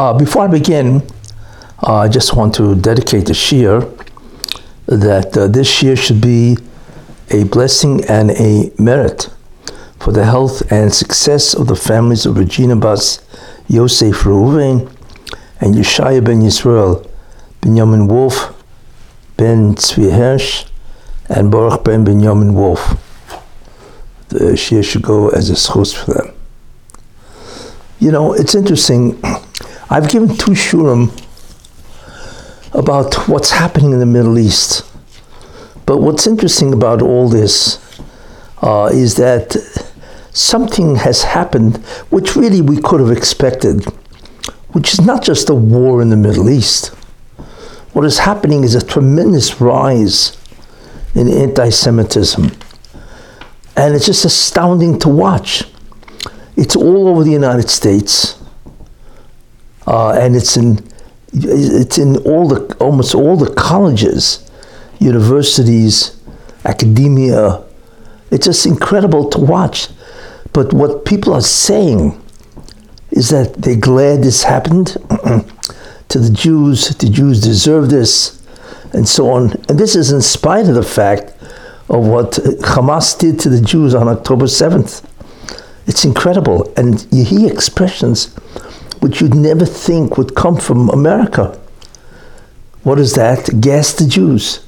Uh, before I begin, uh, I just want to dedicate the shiur that uh, this shiur should be a blessing and a merit for the health and success of the families of Regina Bas, Yosef Reuven, and Yeshaya ben Yisrael, Benjamin Wolf, Ben Tzvi Hirsch, and Baruch ben Benjamin Wolf. The shiur should go as a zchus for them. You know, it's interesting. I've given two shiurim about what's happening in the Middle East. But what's interesting about all this uh, is that something has happened which really we could have expected, which is not just a war in the Middle East. What is happening is a tremendous rise in anti Semitism. And it's just astounding to watch. It's all over the United States, uh, and it's in it's in all the almost all the colleges, universities, academia. It's just incredible to watch. But what people are saying is that they're glad this happened to the Jews. The Jews deserve this, and so on. And this is in spite of the fact of what Hamas did to the Jews on October seventh. It's incredible. And you hear expressions which you'd never think would come from America. What is that? Gas the Jews.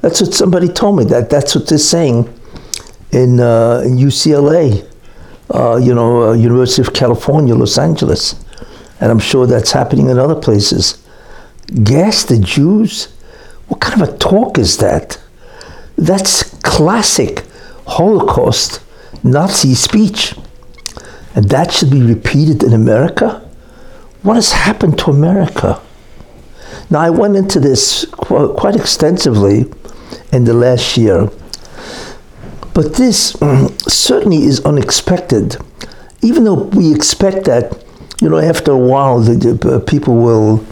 That's what somebody told me. That that's what they're saying in, uh, in UCLA, uh, you know, uh, University of California, Los Angeles, and I'm sure that's happening in other places. Gas the Jews. What kind of a talk is that? That's classic Holocaust Nazi speech. And that should be repeated in America? What has happened to America? Now, I went into this quite extensively in the last year, but this certainly is unexpected. Even though we expect that, you know, after a while, the, uh, people will,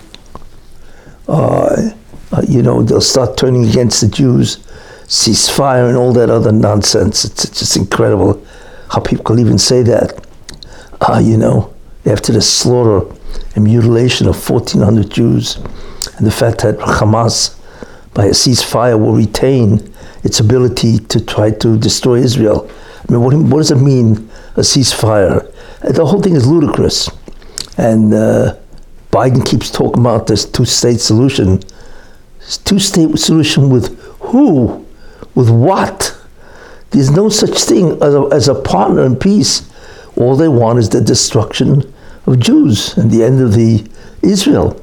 uh, uh, you know, they'll start turning against the Jews, ceasefire, and all that other nonsense. It's, it's just incredible how people can even say that uh, you know, after the slaughter and mutilation of 1,400 Jews, and the fact that Hamas, by a ceasefire, will retain its ability to try to destroy Israel. I mean, what, what does it mean, a ceasefire? The whole thing is ludicrous. And uh, Biden keeps talking about this two state solution. Two state solution with who? With what? There's no such thing as a, as a partner in peace all they want is the destruction of Jews and the end of the Israel.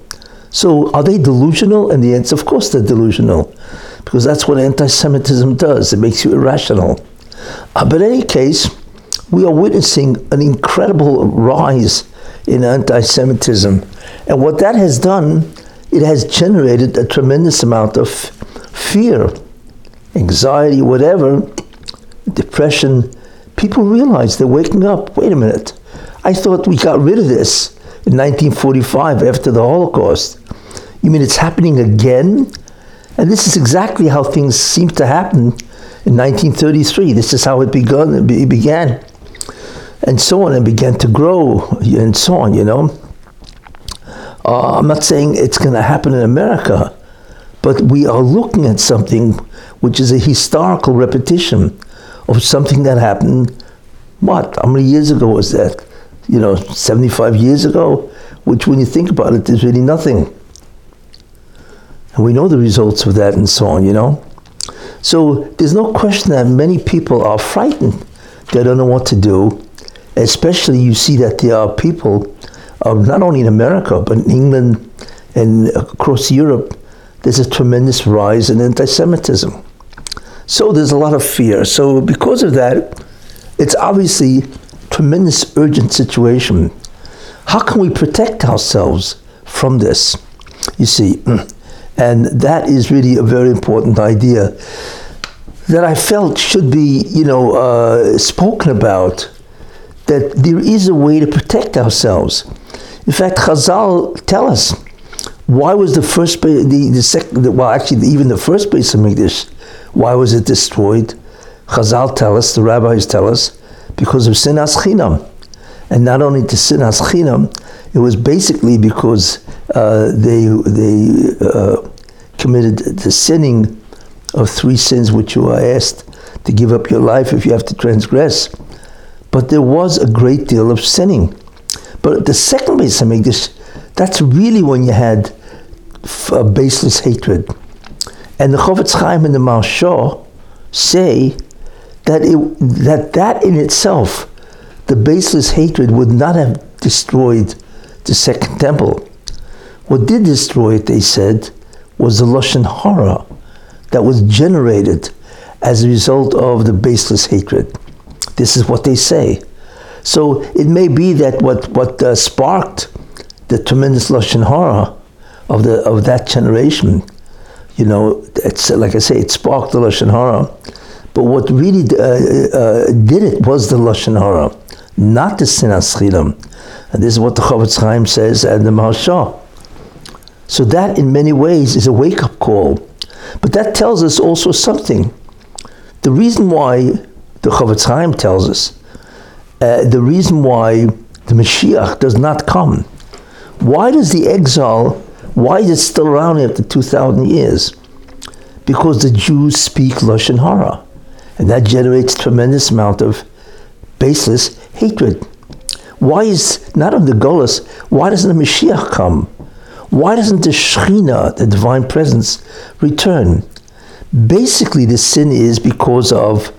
So are they delusional? And the answer, of course, they're delusional, because that's what anti-Semitism does. It makes you irrational. Uh, but in any case, we are witnessing an incredible rise in anti-Semitism, and what that has done, it has generated a tremendous amount of fear, anxiety, whatever, depression, people realize they're waking up. Wait a minute. I thought we got rid of this in 1945 after the Holocaust. You mean it's happening again? And this is exactly how things seem to happen in 1933. This is how it begun. It began, and so on, and began to grow, and so on. You know, uh, I'm not saying it's going to happen in America, but we are looking at something which is a historical repetition of something that happened, what, how many years ago was that? You know, 75 years ago, which when you think about it, is really nothing. And we know the results of that and so on, you know? So there's no question that many people are frightened. They don't know what to do. Especially you see that there are people, uh, not only in America, but in England and across Europe, there's a tremendous rise in anti Semitism. So there's a lot of fear. So because of that, it's obviously tremendous urgent situation. How can we protect ourselves from this? You see, and that is really a very important idea that I felt should be, you know, uh, spoken about. That there is a way to protect ourselves. In fact, Chazal tell us why was the first the the second well actually even the first Beis Hamikdash why was it destroyed? Chazal tell us, the rabbis tell us, because of sinas chinam. And not only to sinas chinam, it was basically because uh, they, they uh, committed the sinning of three sins which you are asked to give up your life if you have to transgress. But there was a great deal of sinning. But the second Beis Hamikdash, that's really when you had baseless hatred. And the Chofetz Chaim and the Maharsha say that, it, that that in itself, the baseless hatred would not have destroyed the Second Temple. What did destroy it, they said, was the Lashon Hara that was generated as a result of the baseless hatred. This is what they say. So it may be that what, what uh, sparked the tremendous Lashon Hara of, the, of that generation, you know, it's, like I say, it sparked the Lashon Hara. But what really uh, uh, did it was the Lashon Hara, not the Sinas Chinam. And this is what the Chofetz Chaim says and the Maharsha. So that, in many ways, is a wake-up call. But that tells us also something. The reason why the Chofetz Chaim tells us, uh, the reason why the Mashiach does not come, why does the exile, why is it still around after 2,000 years? Because the Jews speak Lashon Hara, and that generates tremendous amount of baseless hatred. Why is, not on the Golas, why doesn't the Mashiach come? Why doesn't the Shekhinah, the divine presence, return? Basically, the sin is because of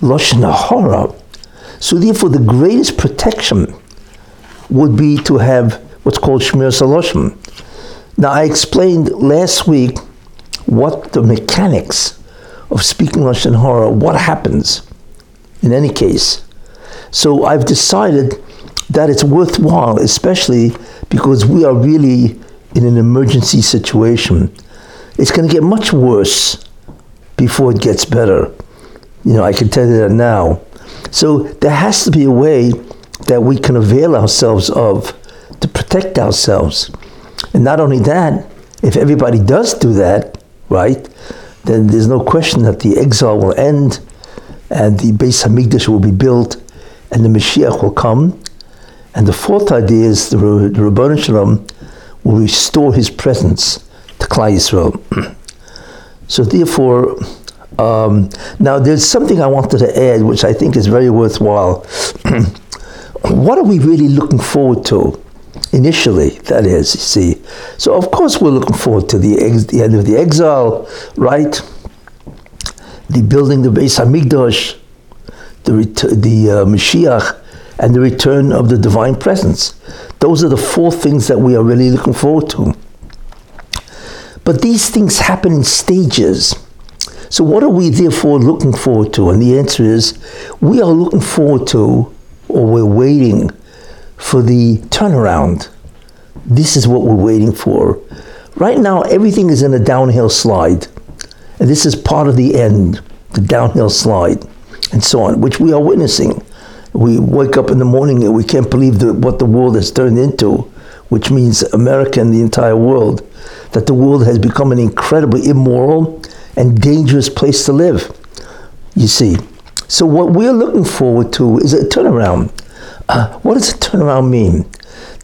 Lashon Hara. So, therefore, the greatest protection would be to have what's called Shmiras Halashon. Now, I explained last week what the mechanics of speaking Lashon Hara, what happens in any case. So, I've decided that it's worthwhile, especially because we are really in an emergency situation. It's going to get much worse before it gets better. You know, I can tell you that now. So there has to be a way that we can avail ourselves of to protect ourselves. And not only that, if everybody does do that, right, then there's no question that the exile will end and the Beis Hamikdash will be built and the Mashiach will come. And the fourth idea is the, the Ribono Shel Olam will restore his presence to Klal Yisrael. so therefore, um, now there's something I wanted to add, which I think is very worthwhile. what are we really looking forward to? Initially, that is, you see. So of course we're looking forward to the, ex- the end of the exile, right? The building of the Beis Hamikdash, the, ret- the uh, Mashiach, and the return of the divine presence. Those are the four things that we are really looking forward to. But these things happen in stages. So, what are we therefore looking forward to? And the answer is we are looking forward to, or we're waiting for the turnaround. This is what we're waiting for. Right now, everything is in a downhill slide. And this is part of the end, the downhill slide, and so on, which we are witnessing we wake up in the morning and we can't believe the, what the world has turned into, which means America and the entire world, that the world has become an incredibly immoral and dangerous place to live. You see. So, what we're looking forward to is a turnaround. Uh, what does a turnaround mean?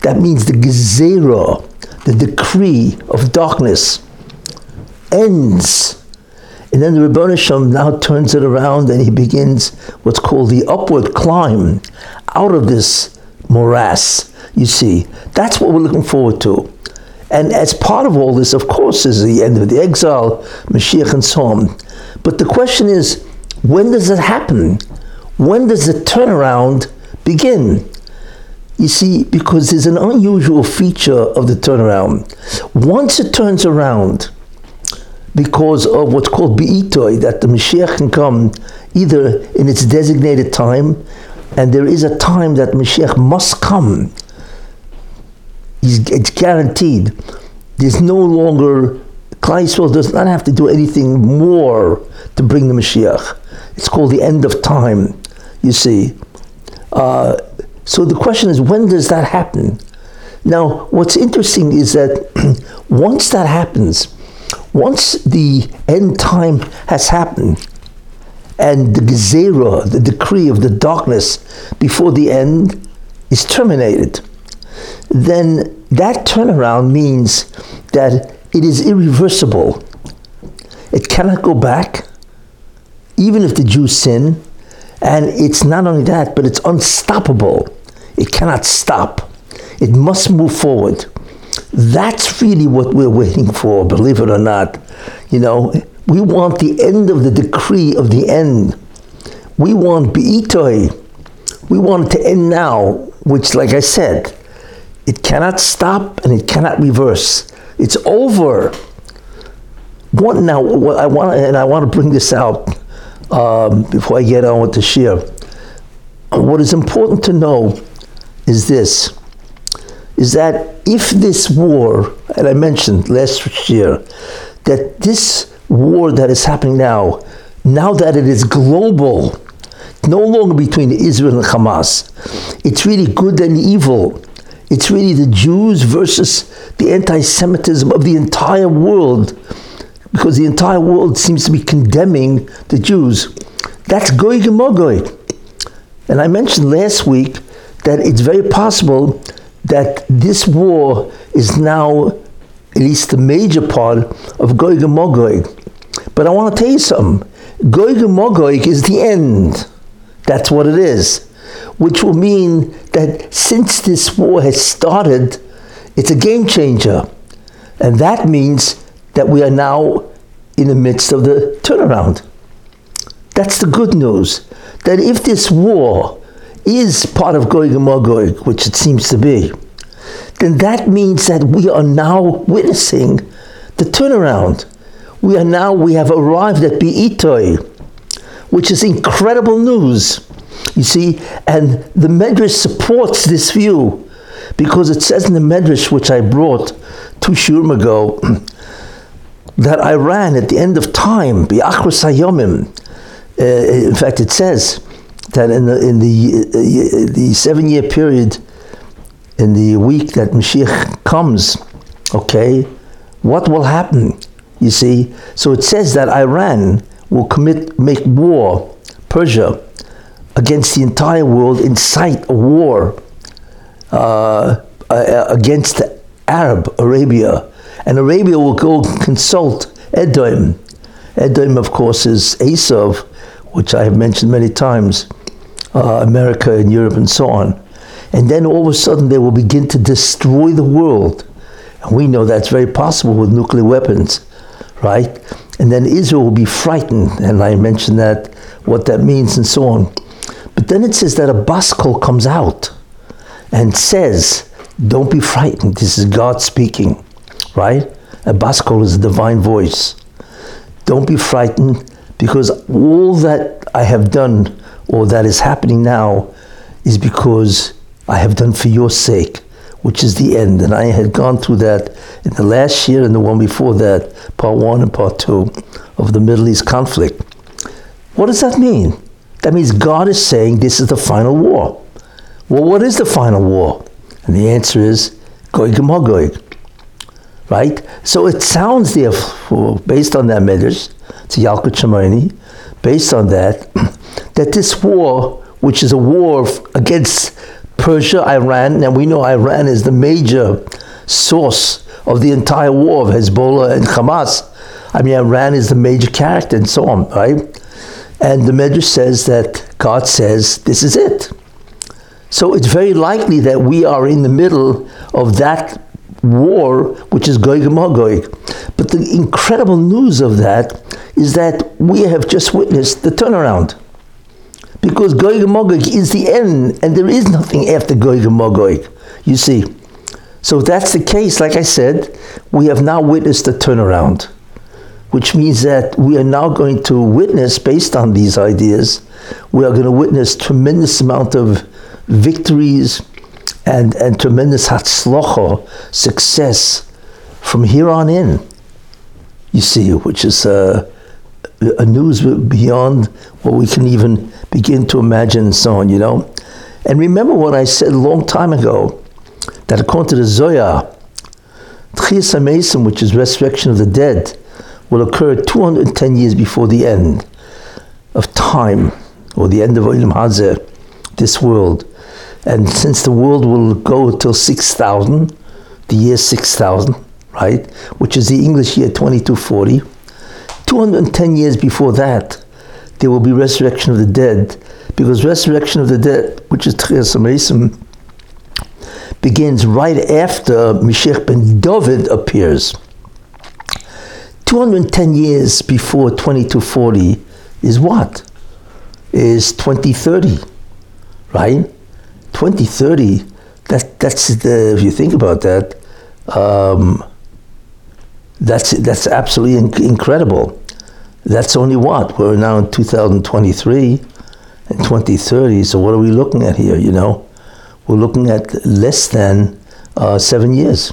That means the gezerah, the decree of darkness, ends and then the Rebbeinu Shem now turns it around and he begins what's called the upward climb out of this morass. You see, that's what we're looking forward to. And as part of all this, of course, is the end of the exile, Mashiach, and so on. But the question is, when does it happen? When does the turnaround begin? You see, because there's an unusual feature of the turnaround. Once it turns around, because of what's called be'itoi, that the Mashiach can come either in its designated time, and there is a time that Mashiach must come. it's guaranteed. There's no longer, Yisrael does not have to do anything more to bring the Mashiach. It's called the end of time, you see. So the question is, when does that happen? Now, what's interesting is that once that happens, once the end time has happened, and the gezerah, the decree of the darkness before the end is terminated, then that turnaround means that it is irreversible. It cannot go back, even if the Jews sin. And it's not only that, but it's unstoppable. It cannot stop. It must move forward. That's really what we're waiting for, believe it or not. You know, we want the end of the decree of the end. We want Be'itoi. We want it to end now, which, like I said, it cannot stop and it cannot reverse. It's over. What now? I want, and I want to bring this out um, before I get on with the share. What is important to know is this: is that if this war, and I mentioned last year, that this war that is happening now, now that it is global, no longer between Israel and Hamas, it's really good and evil. It's really the Jews versus the anti Semitism of the entire world, because the entire world seems to be condemning the Jews. That's Gog uMagog. And I mentioned last week that it's very possible that this war is now at least the major part of Gog uMagog. But I want to tell you something. Gog uMagog is the end. That's what it is. Which will mean that since this war has started, it's a game changer. And that means that we are now in the midst of the turnaround. That's the good news. That if this war is part of Gog and Magog, which it seems to be, then that means that we are now witnessing the turnaround. We are now, we have arrived at Be'itoi, which is incredible news. You see, and the Medrash supports this view because it says in the Medrash, which I brought two shiurim ago, that Iran at the end of time, uh, in fact, it says that in the, in the, uh, the seven year period, in the week that Mashiach comes, okay, what will happen? You see, so it says that Iran will commit, make war, Persia, against the entire world, incite a war uh, against Arab Arabia, and Arabia will go consult Edom. Edom, of course, is Esav, which I have mentioned many times, uh, America and Europe and so on. And then all of a sudden they will begin to destroy the world. And we know that's very possible with nuclear weapons, right? And then Israel will be frightened, and I mentioned that, what that means, and so on. But then it says that a bas kol comes out and says, Don't be frightened. This is God speaking, right? A bas kol is a divine voice. Don't be frightened because all that I have done or that is happening now is because I have done for your sake, which is the end. And I had gone through that in the last year and the one before that, part one and part two of the Middle East conflict. What does that mean? That means God is saying this is the final war. Well, what is the final war? And the answer is Gog uMagog. Right? So it sounds therefore, based on that medrash, it's Yalkut Shimoni, based on that, that this war, which is a war against Persia, Iran, and we know Iran is the major source of the entire war of Hezbollah and Hamas. I mean, Iran is the major character and so on, right? And the Medrash says that God says, this is it. So it's very likely that we are in the middle of that war, which is Gog and Magog. But the incredible news of that is that we have just witnessed the turnaround. Because Gog and Magog is the end, and there is nothing after Gog and Magog. You see. So if that's the case, like I said, we have now witnessed the turnaround, which means that we are now going to witness, based on these ideas, we are going to witness tremendous amount of victories and, and tremendous hatzlocha, success from here on in. You see, which is uh, a news beyond what we can even begin to imagine and so on, you know. And remember what I said a long time ago, that according to the Zohar, Tchias HaMesim, which is resurrection of the dead, will occur 210 years before the end of time, or the end of Olam Hazeh, this world. And since the world will go till 6000, the year 6000, right, which is the English year 2240, 210 years before that, there will be resurrection of the dead, because resurrection of the dead, which is Tchias begins right after Mashiach ben David appears. 210 years before 2240 is what? Is 2030, right? 2030, that, that's the, if you think about that, um, that's, that's absolutely inc- incredible. That's only what? We're now in 2023 and 2030, so what are we looking at here, you know? We're looking at less than uh, seven years,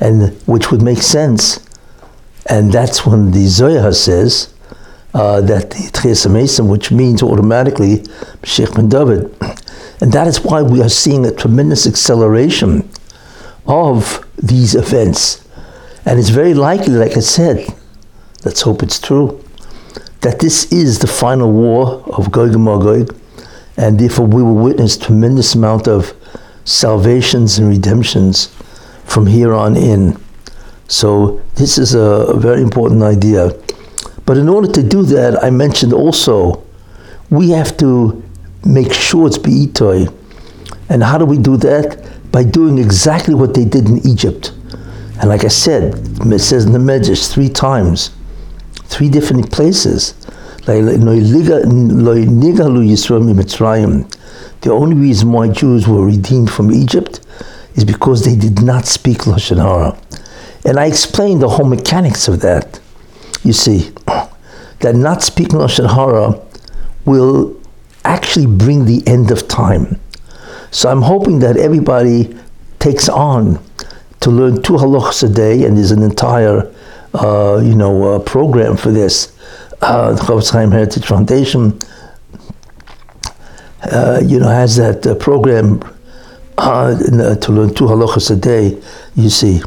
and which would make sense. And that's when the Zohar says uh, that the Tchias HaMesim, which means automatically Sheikh ben David, and that is why we are seeing a tremendous acceleration of these events. And it's very likely, like I said, let's hope it's true, that this is the final war of Gog and Magog, and therefore we will witness tremendous amount of salvations and redemptions from here on in. So this is a, very important idea. But in order to do that, I mentioned also we have to make sure it's beitoi. And how do we do that? By doing exactly what they did in Egypt. And like I said, it says in the Medrash three times, three different places. The only reason why Jews were redeemed from Egypt is because they did not speak Lashon Hara. And I explained the whole mechanics of that. You see, that not speaking Lashon Hara will actually bring the end of time. So I'm hoping that everybody takes on to learn two halachas a day, and there's an entire, uh, you know, uh, program for this. Uh, the Chofetz Chaim Heritage Foundation, uh, you know, has that uh, program uh, to learn two halachas a day. You see,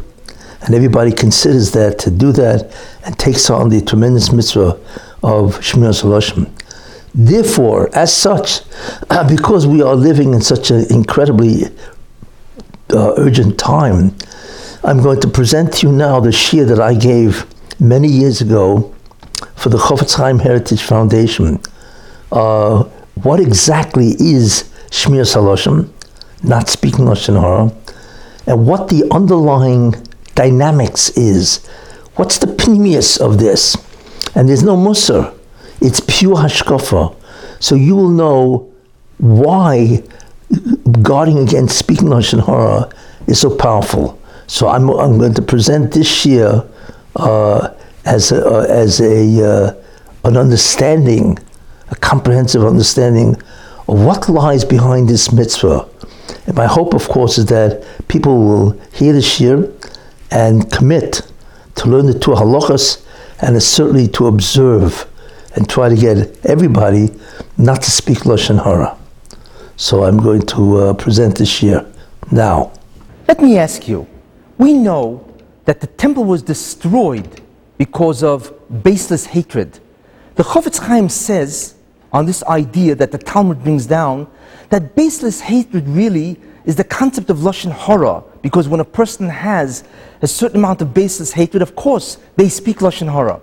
and everybody considers that to do that and takes on the tremendous mitzvah of Shmiras Halashon. Therefore, as such, because we are living in such an incredibly uh, urgent time, I'm going to present to you now the shiur that I gave many years ago for the Chofetz Chaim Heritage Foundation. Uh, what exactly is Shmiras Halashon, not speaking Lashon Hara, and what the underlying dynamics is. What's the pnimius of this? And there's no musar. It's pure hashkafa. So you will know why guarding against speaking Lashon Hara is so powerful. So I'm, I'm going to present this year uh, as a, uh, as a uh, an understanding, a comprehensive understanding of what lies behind this mitzvah. And my hope, of course, is that people will hear the shiur and commit to learn the two halachas and certainly to observe and try to get everybody not to speak lashon hara. So I'm going to uh, present this year now. Let me ask you we know that the temple was destroyed because of baseless hatred. The Chofetz Chaim says on this idea that the Talmud brings down that baseless hatred really is the concept of Lashon Hara, because when a person has a certain amount of baseless hatred, of course, they speak Lashon Hara.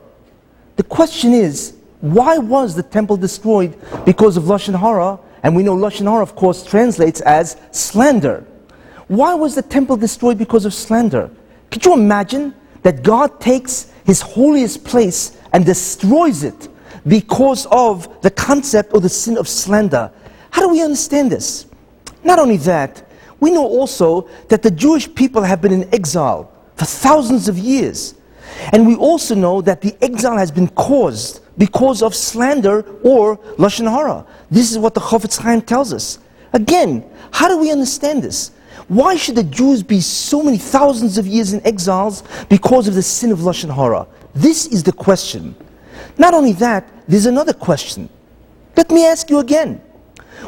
The question is, why was the temple destroyed because of Lashon Hara? And we know Lashon Hara, of course, translates as slander. Why was the temple destroyed because of slander? Could you imagine that God takes his holiest place and destroys it because of the concept or the sin of slander? How do we understand this? Not only that, we know also that the Jewish people have been in exile for thousands of years. And we also know that the exile has been caused because of slander or Lashon Hara. This is what the Chofetz Chaim tells us. Again, how do we understand this? Why should the Jews be so many thousands of years in exiles because of the sin of Lashon Hara? This is the question. Not only that, there's another question. Let me ask you again.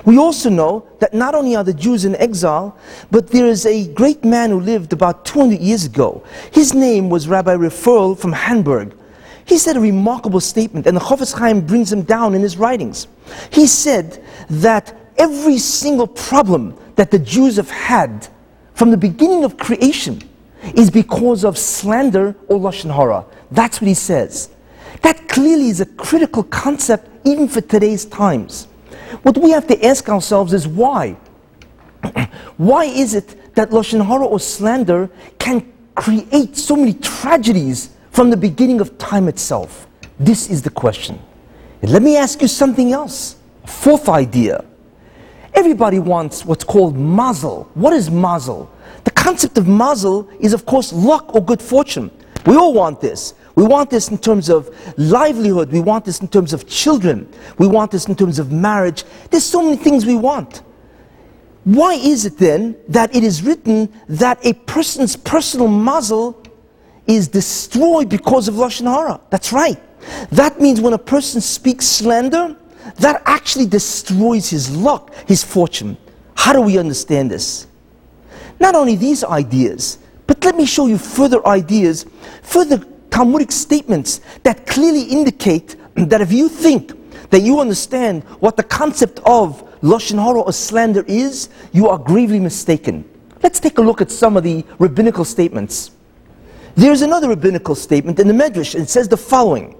We also know that not only are the Jews in exile, but there is a great man who lived about 200 years ago. His name was Rabbi Refoel from Hamburg. He said a remarkable statement, and the Chofetz Chaim brings him down in his writings. He said that every single problem that the Jews have had from the beginning of creation is because of slander or lashon hara. That's what he says. That clearly is a critical concept even for today's times. What we have to ask ourselves is why? why is it that lashon hara or slander can create so many tragedies from the beginning of time itself? This is the question. And let me ask you something else. Fourth idea. Everybody wants what's called mazel. What is mazel? The concept of mazel is, of course, luck or good fortune. We all want this. We want this in terms of livelihood. We want this in terms of children. We want this in terms of marriage. There's so many things we want. Why is it then that it is written that a person's personal mazel is destroyed because of Lashon Hara? That's right. That means when a person speaks slander, that actually destroys his luck, his fortune. How do we understand this? Not only these ideas, but let me show you further ideas, further Talmudic statements that clearly indicate that if you think that you understand what the concept of Lashon Hara or slander is, you are gravely mistaken. Let's take a look at some of the rabbinical statements. There's another rabbinical statement in the Medrash, and it says the following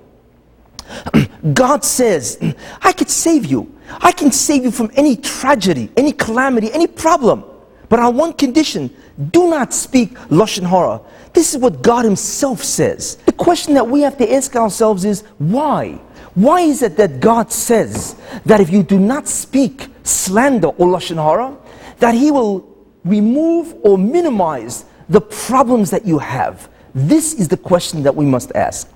God says, I could save you. I can save you from any tragedy, any calamity, any problem. But on one condition, do not speak Lashon Hara. This is what God Himself says. The question that we have to ask ourselves is why? Why is it that God says that if you do not speak slander or Lashon Hara, that He will remove or minimize the problems that you have? This is the question that we must ask.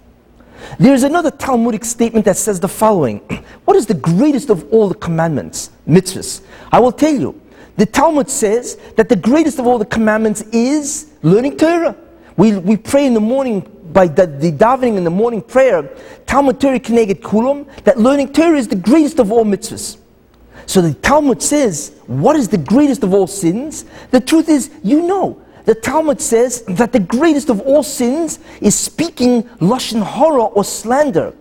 There's another Talmudic statement that says the following What is the greatest of all the commandments, mitzvahs? I will tell you. The Talmud says that the greatest of all the commandments is learning Torah. We, we pray in the morning by the, the davening in the morning prayer, Talmud Torah Keneged Kulam, that learning Torah is the greatest of all mitzvahs. So the Talmud says, what is the greatest of all sins? The truth is, you know. The Talmud says that the greatest of all sins is speaking lashon hara or slander.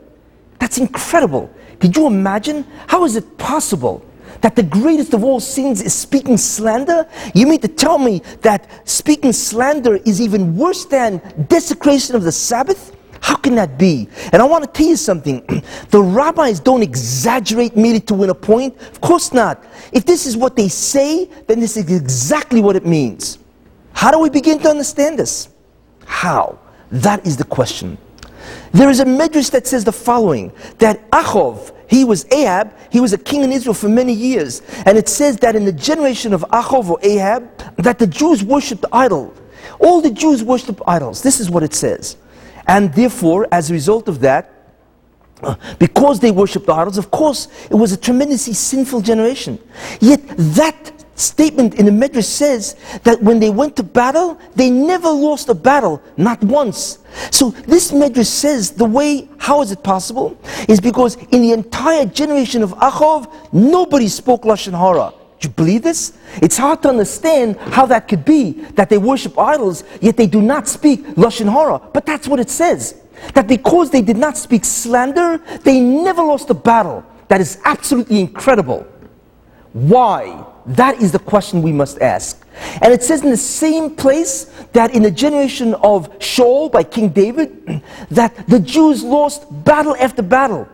That's incredible. Could you imagine? How is it possible that the greatest of all sins is speaking slander? You mean to tell me that speaking slander is even worse than desecration of the Sabbath? How can that be? And I want to tell you something. The rabbis don't exaggerate merely to win a point. Of course not. If this is what they say, then this is exactly what it means. How do we begin to understand this? How? That is the question. There is a medrash that says the following that Achov, he was Ahab, he was a king in Israel for many years. And it says that in the generation of Achov or Ahab, that the Jews worshipped idol. All the Jews worshipped idols. This is what it says. And therefore, as a result of that, because they worshipped idols, of course, it was a tremendously sinful generation. Yet that statement in the Medrash says that when they went to battle, they never lost a battle, not once. So this Medrash says the way, how is it possible? Is because in the entire generation of Achov, nobody spoke Lashon Hara. Do you believe this? It's hard to understand how that could be, that they worship idols, yet they do not speak Lashon Hara. But that's what it says. That because they did not speak slander, they never lost a battle. That is absolutely incredible. Why? That is the question we must ask. And it says in the same place that in the generation of Shaul by King David, that the Jews lost battle after battle.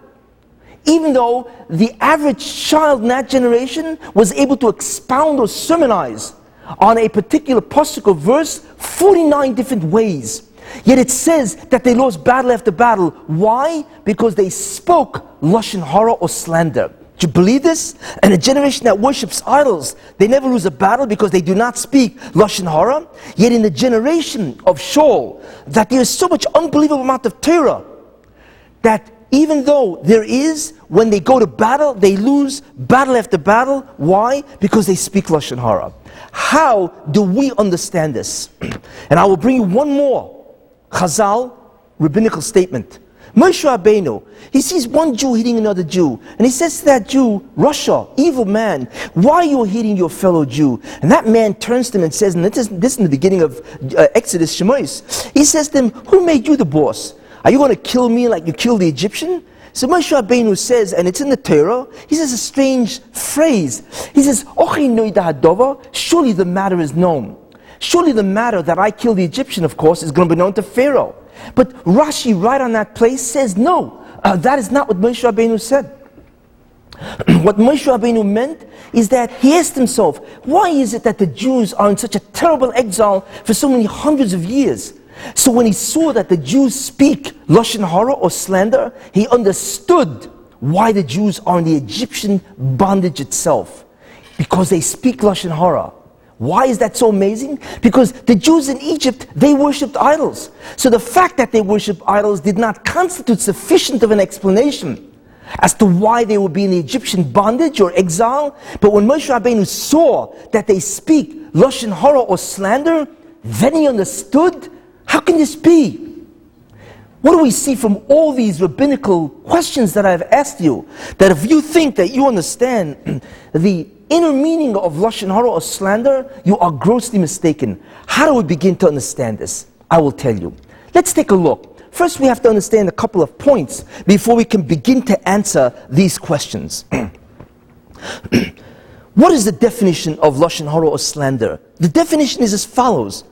Even though the average child in that generation was able to expound or sermonize on a particular pasuk or verse 49 different ways. Yet it says that they lost battle after battle. Why? Because they spoke lashon hara or slander. Do you believe this? And a generation that worships idols, they never lose a battle because they do not speak Lashon Hara. Yet in the generation of Shaul, that there is so much unbelievable amount of Torah that even though there is, when they go to battle, they lose battle after battle. Why? Because they speak Lashon Hara. How do we understand this? And I will bring you one more Chazal rabbinical statement. Moshe Rabbeinu, he sees one Jew hitting another Jew, and he says to that Jew, Rasha, evil man, why are you hitting your fellow Jew? And that man turns to him and says, and this is, this is in the beginning of uh, Exodus Shemais, he says to him, who made you the boss? Are you going to kill me like you killed the Egyptian? So Moshe Rabbeinu says, and it's in the Torah, he says a strange phrase. He says, surely the matter is known. Surely the matter that I killed the Egyptian, of course, is going to be known to Pharaoh. But Rashi, right on that place, says, no, uh, that is not what Moshe Rabbeinu said. what Moshe Rabbeinu meant is that he asked himself, why is it that the Jews are in such a terrible exile for so many hundreds of years? So when he saw that the Jews speak Lashon Hara or slander, he understood why the Jews are in the Egyptian bondage itself. Because they speak Lashon Hara. Why is that so amazing? Because the Jews in Egypt, they worshipped idols. So the fact that they worshipped idols did not constitute sufficient of an explanation as to why they would be in Egyptian bondage or exile. But when Moshe Rabbeinu saw that they speak Lashon Hara or slander, then he understood how can this be? What do we see from all these rabbinical questions that I've asked you? That if you think that you understand the inner meaning of Lashon Hara or slander, you are grossly mistaken. How do we begin to understand this? I will tell you. Let's take a look. First, we have to understand a couple of points before we can begin to answer these questions. what is the definition of Lashon Hara or slander? The definition is as follows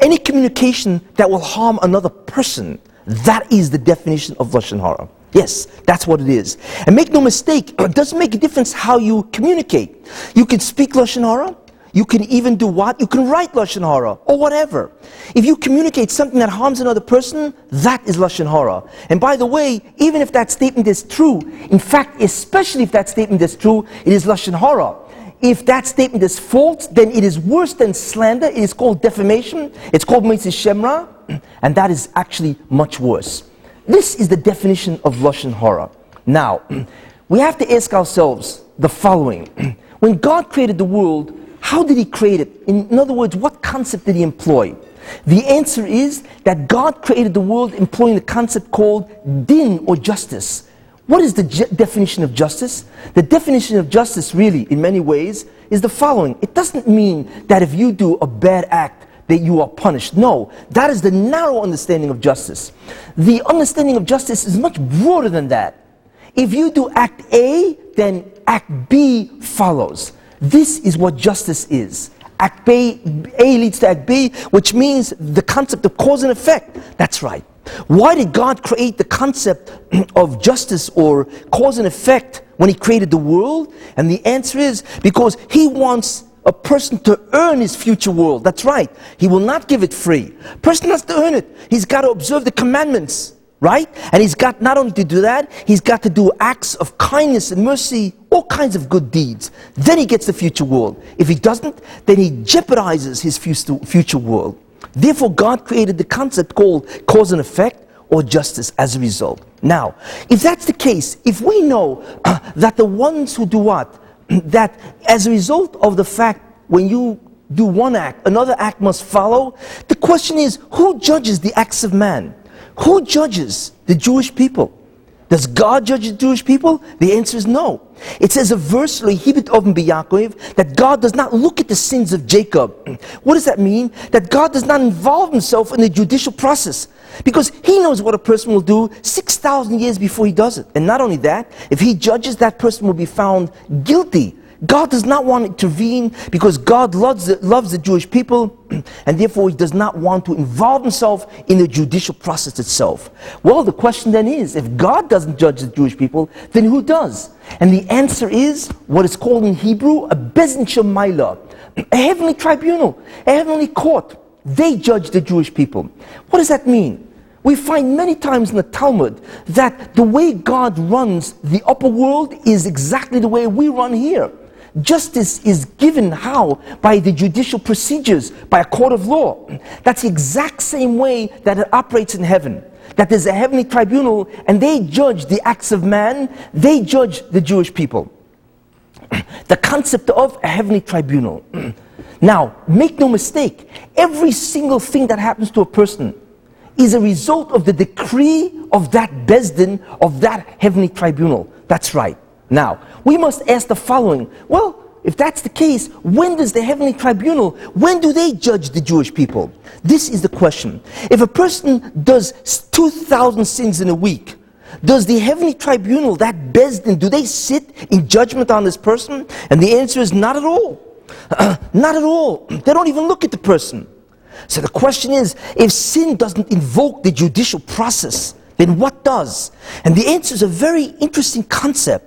any communication that will harm another person, that is the definition of Lashon Hara. Yes, that's what it is. And make no mistake, it doesn't make a difference how you communicate. You can speak Lashon Hara, you can even do what? You can write Lashon Hara, or whatever. If you communicate something that harms another person, that is Lashon Hara. And by the way, even if that statement is true, in fact, especially if that statement is true, it is Lashon Hara. If that statement is false, then it is worse than slander. It is called defamation. It's called Motzi Shem Ra, and that is actually much worse. This is the definition of Lashon Hara. Now, we have to ask ourselves the following. When God created the world, how did He create it? In, in other words, what concept did He employ? The answer is that God created the world employing the concept called din or justice. What is the definition of justice? The definition of justice, really, in many ways, is the following it doesn't mean that if you do a bad act, that you are punished. No, that is the narrow understanding of justice. The understanding of justice is much broader than that. If you do act A, then act B follows. This is what justice is. Act B, A leads to act B, which means the concept of cause and effect. That's right. Why did God create the concept of justice or cause and effect when He created the world? And the answer is because He wants a person to earn his future world. That's right. He will not give it free. Person has to earn it. He's got to observe the commandments, right? And he's got not only to do that, he's got to do acts of kindness and mercy, all kinds of good deeds. Then he gets the future world. If he doesn't, then he jeopardizes his future world. Therefore, God created the concept called cause and effect or justice as a result. Now, if that's the case, if we know uh, that the ones who do what? that as a result of the fact when you do one act, another act must follow, the question is who judges the acts of man? Who judges the Jewish people? Does God judge the Jewish people? The answer is no. It says a verse, that God does not look at the sins of Jacob. What does that mean? That God does not involve himself in the judicial process. Because he knows what a person will do 6,000 years before he does it. And not only that, if he judges, that person will be found guilty God does not want to intervene because God loves the, loves the Jewish people and therefore he does not want to involve himself in the judicial process itself. Well, the question then is if God doesn't judge the Jewish people, then who does? And the answer is what is called in Hebrew a Shel Maalah, a heavenly tribunal, a heavenly court. They judge the Jewish people. What does that mean? We find many times in the Talmud that the way God runs the upper world is exactly the way we run here. Justice is given how? By the judicial procedures, by a court of law. That's the exact same way that it operates in heaven. That there's a heavenly tribunal and they judge the acts of man, they judge the Jewish people. the concept of a heavenly tribunal. now, make no mistake, every single thing that happens to a person is a result of the decree of that Besdin, of that heavenly tribunal. That's right. Now, we must ask the following well, if that's the case, when does the heavenly tribunal, when do they judge the Jewish people? This is the question. If a person does 2,000 sins in a week, Does the heavenly tribunal, that Bezdin, do they sit in judgment on this person? And the answer is not at all. not at all. They don't even look at the person. So the question is if sin doesn't invoke the judicial process, then what does? And the answer is a very interesting concept.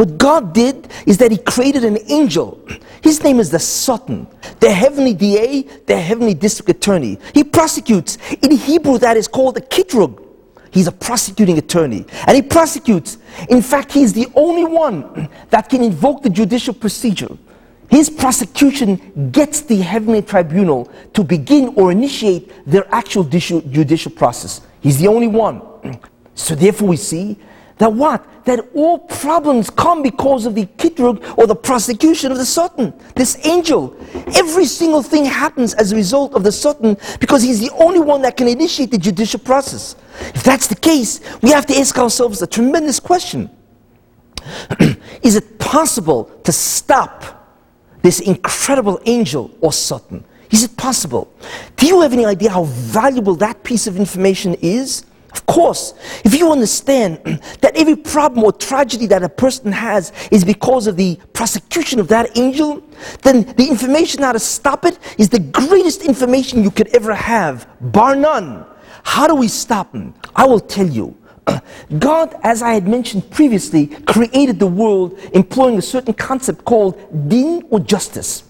What God did is that He created an angel. His name is the Satan, the heavenly DA, the heavenly district attorney. He prosecutes. In Hebrew, that is called a kitrug. He's a prosecuting attorney. And he prosecutes. In fact, he's the only one that can invoke the judicial procedure. His prosecution gets the heavenly tribunal to begin or initiate their actual judicial process. He's the only one. So therefore we see that what? That all problems come because of the kitrug or the prosecution of the Satan, this angel. Every single thing happens as a result of the Satan because he's the only one that can initiate the judicial process. If that's the case, we have to ask ourselves a tremendous question. Is it possible to stop this incredible angel or Satan? Is it possible? Do you have any idea how valuable that piece of information is? Of course, if you understand that every problem or tragedy that a person has is because of the prosecution of that angel, then the information how to stop it is the greatest information you could ever have, bar none. How do we stop them? I will tell you. God, as I had mentioned previously, created the world employing a certain concept called din or justice.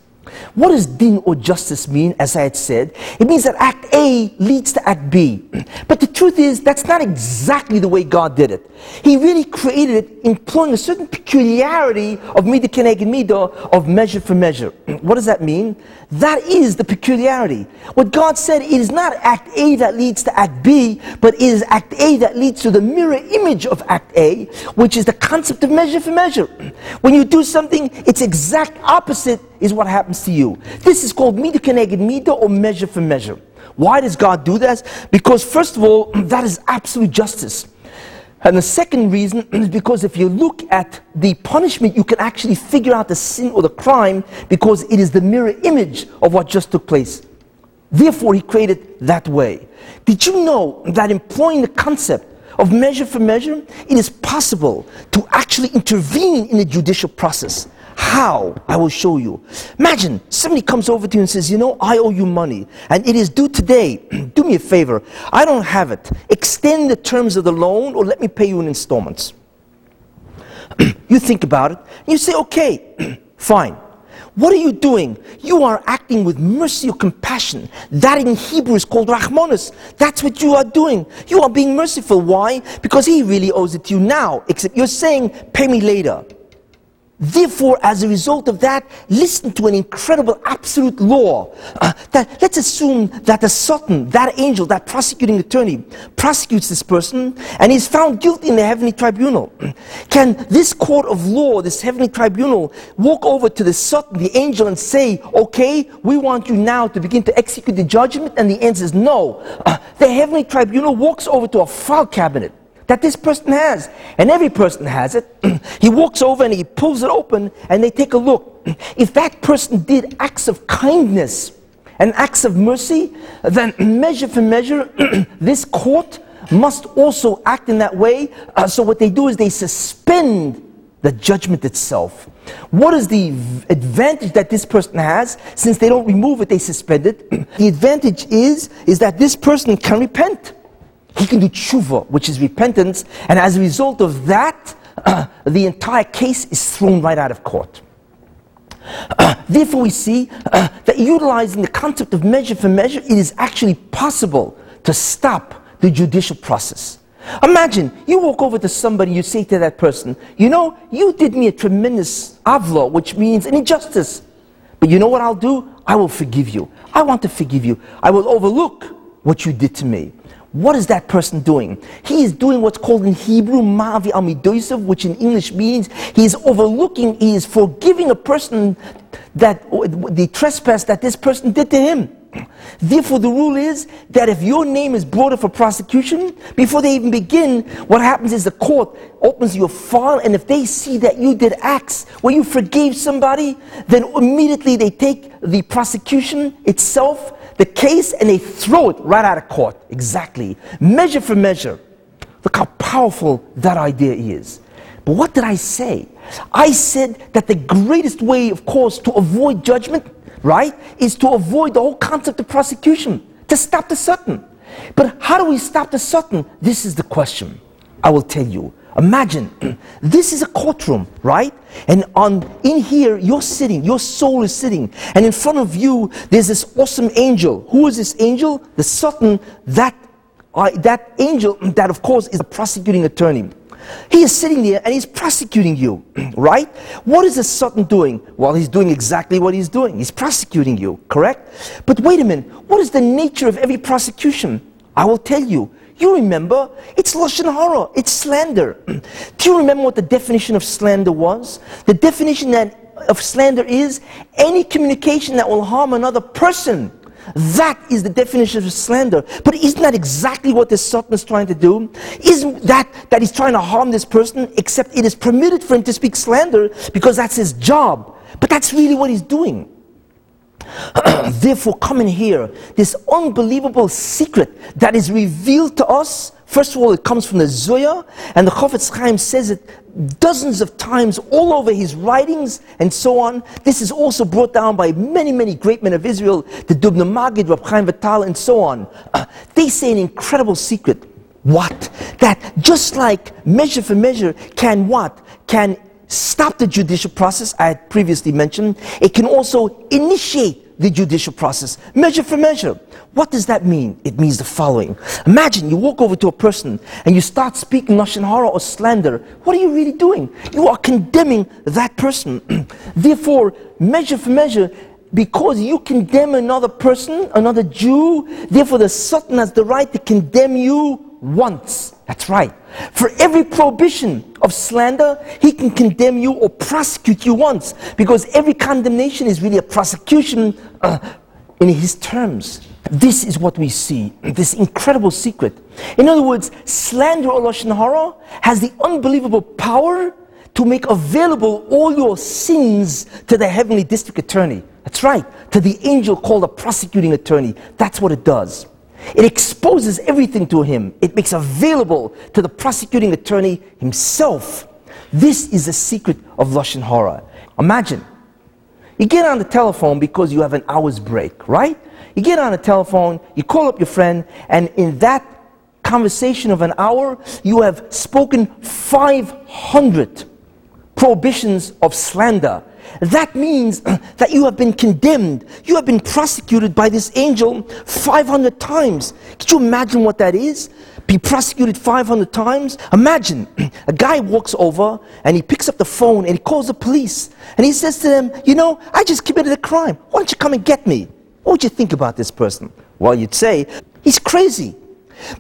What does din or justice mean, as I had said? It means that Act A leads to Act B. But the truth is, that's not exactly the way God did it. He really created it employing a certain peculiarity of midah keneged midah, of measure for measure. What does that mean? That is the peculiarity. What God said, it is not Act A that leads to Act B, but it is Act A that leads to the mirror image of Act A, which is the concept of measure for measure. When you do something, its exact opposite is what happens to you. This is called midah keneged midah or measure for measure. Why does God do this? Because first of all, that is absolute justice. And the second reason is because if you look at the punishment, you can actually figure out the sin or the crime because it is the mirror image of what just took place. Therefore, he created that way. Did you know that employing the concept of measure for measure, it is possible to actually intervene in the judicial process? How? I will show you. Imagine somebody comes over to you and says, You know, I owe you money and it is due today. Do me a favor. I don't have it. Extend the terms of the loan or let me pay you in installments. you think about it. you say, Okay, fine. What are you doing? You are acting with mercy or compassion. That in Hebrew is called Rahmanis. That's what you are doing. You are being merciful. Why? Because he really owes it to you now. Except you're saying, pay me later. Therefore, as a result of that, listen to an incredible absolute law. Uh, that let's assume that the Satan, that angel, that prosecuting attorney, prosecutes this person and is found guilty in the heavenly tribunal. Can this court of law, this heavenly tribunal, walk over to the Satan, the angel, and say, "Okay, we want you now to begin to execute the judgment"? And the answer is no. Uh, the heavenly tribunal walks over to a file cabinet that this person has. And every person has it. he walks over and he pulls it open and they take a look. If that person did acts of kindness and acts of mercy, then measure for measure, this court must also act in that way. Uh, so what they do is they suspend the judgment itself. What is the advantage that this person has? Since they don't remove it, they suspend it. the advantage is, is that this person can repent. He can do tshuva, which is repentance, and as a result of that, uh, the entire case is thrown right out of court. Uh, therefore, we see uh, that utilizing the concept of measure for measure, it is actually possible to stop the judicial process. Imagine you walk over to somebody, you say to that person, You know, you did me a tremendous avla, which means an injustice. But you know what I'll do? I will forgive you. I want to forgive you. I will overlook what you did to me. What is that person doing? He is doing what's called in Hebrew Mavi Amidoisav, which in English means he is overlooking, he is forgiving a person that the trespass that this person did to him. Therefore, the rule is that if your name is brought up for prosecution, before they even begin, what happens is the court opens your file, and if they see that you did acts where you forgave somebody, then immediately they take the prosecution itself the case and they throw it right out of court. Exactly. Measure for measure. Look how powerful that idea is. But what did I say? I said that the greatest way, of course, to avoid judgment, right, is to avoid the whole concept of prosecution, to stop the Satan. But how do we stop the Satan? This is the question. I will tell you. Imagine this is a courtroom, right? And on in here you're sitting, your soul is sitting, and in front of you there's this awesome angel. Who is this angel? The Satan, that uh, that angel that of course is a prosecuting attorney. He is sitting there and he's prosecuting you, right? What is the Satan doing? Well, he's doing exactly what he's doing. He's prosecuting you, correct? But wait a minute, what is the nature of every prosecution? I will tell you. You remember, it's Lashon Hara, it's slander. Do you remember what the definition of slander was? The definition that, of slander is any communication that will harm another person. That is the definition of slander. But isn't that exactly what this Satan is trying to do? Isn't that that he's trying to harm this person, except it is permitted for him to speak slander because that's his job. But that's really what he's doing. Therefore, come in here, this unbelievable secret that is revealed to us. First of all, it comes from the Zohar, and the Chofetz Chaim says it dozens of times all over his writings and so on. This is also brought down by many, many great men of Israel, the Dubno Maggid, Rab Chaim Vital, and so on. Uh, they say an incredible secret. What? That just like measure for measure can what? Can stop the judicial process, I had previously mentioned. It can also initiate the judicial process, measure for measure. What does that mean? It means the following. Imagine you walk over to a person and you start speaking Lashon Hara or slander. What are you really doing? You are condemning that person. Therefore, measure for measure, because you condemn another person, another Jew, therefore the Satan has the right to condemn you once. That's right. For every prohibition of slander, he can condemn you or prosecute you once. Because every condemnation is really a prosecution uh, in his terms. This is what we see, this incredible secret. In other words, slander or Lashon Hara has the unbelievable power to make available all your sins to the heavenly district attorney. That's right, to the angel called a prosecuting attorney. That's what it does. It exposes everything to him. It makes available to the prosecuting attorney himself. This is the secret of Lashon Hara. Imagine, you get on the telephone because you have an hour's break, right? You get on the telephone, you call up your friend, and in that conversation of an hour, you have spoken 500 prohibitions of slander that means that you have been condemned. You have been prosecuted by this angel 500 times. Could you imagine what that is? Be prosecuted 500 times? Imagine a guy walks over and he picks up the phone and he calls the police and he says to them, You know, I just committed a crime. Why don't you come and get me? What would you think about this person? Well, you'd say, He's crazy.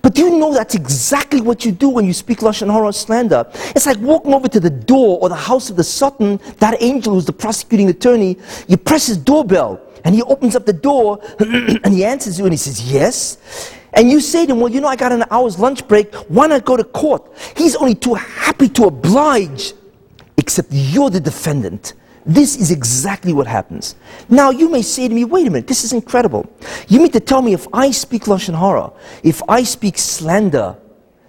But do you know that's exactly what you do when you speak Lashon Hara slander? It's like walking over to the door or the house of the Satan, that angel who's the prosecuting attorney, you press his doorbell and he opens up the door and he answers you and he says, Yes. And you say to him, Well, you know, I got an hour's lunch break. Why not go to court? He's only too happy to oblige, except you're the defendant. This is exactly what happens. Now you may say to me, wait a minute, this is incredible. You mean to tell me if I speak Lashon Hara, if I speak slander,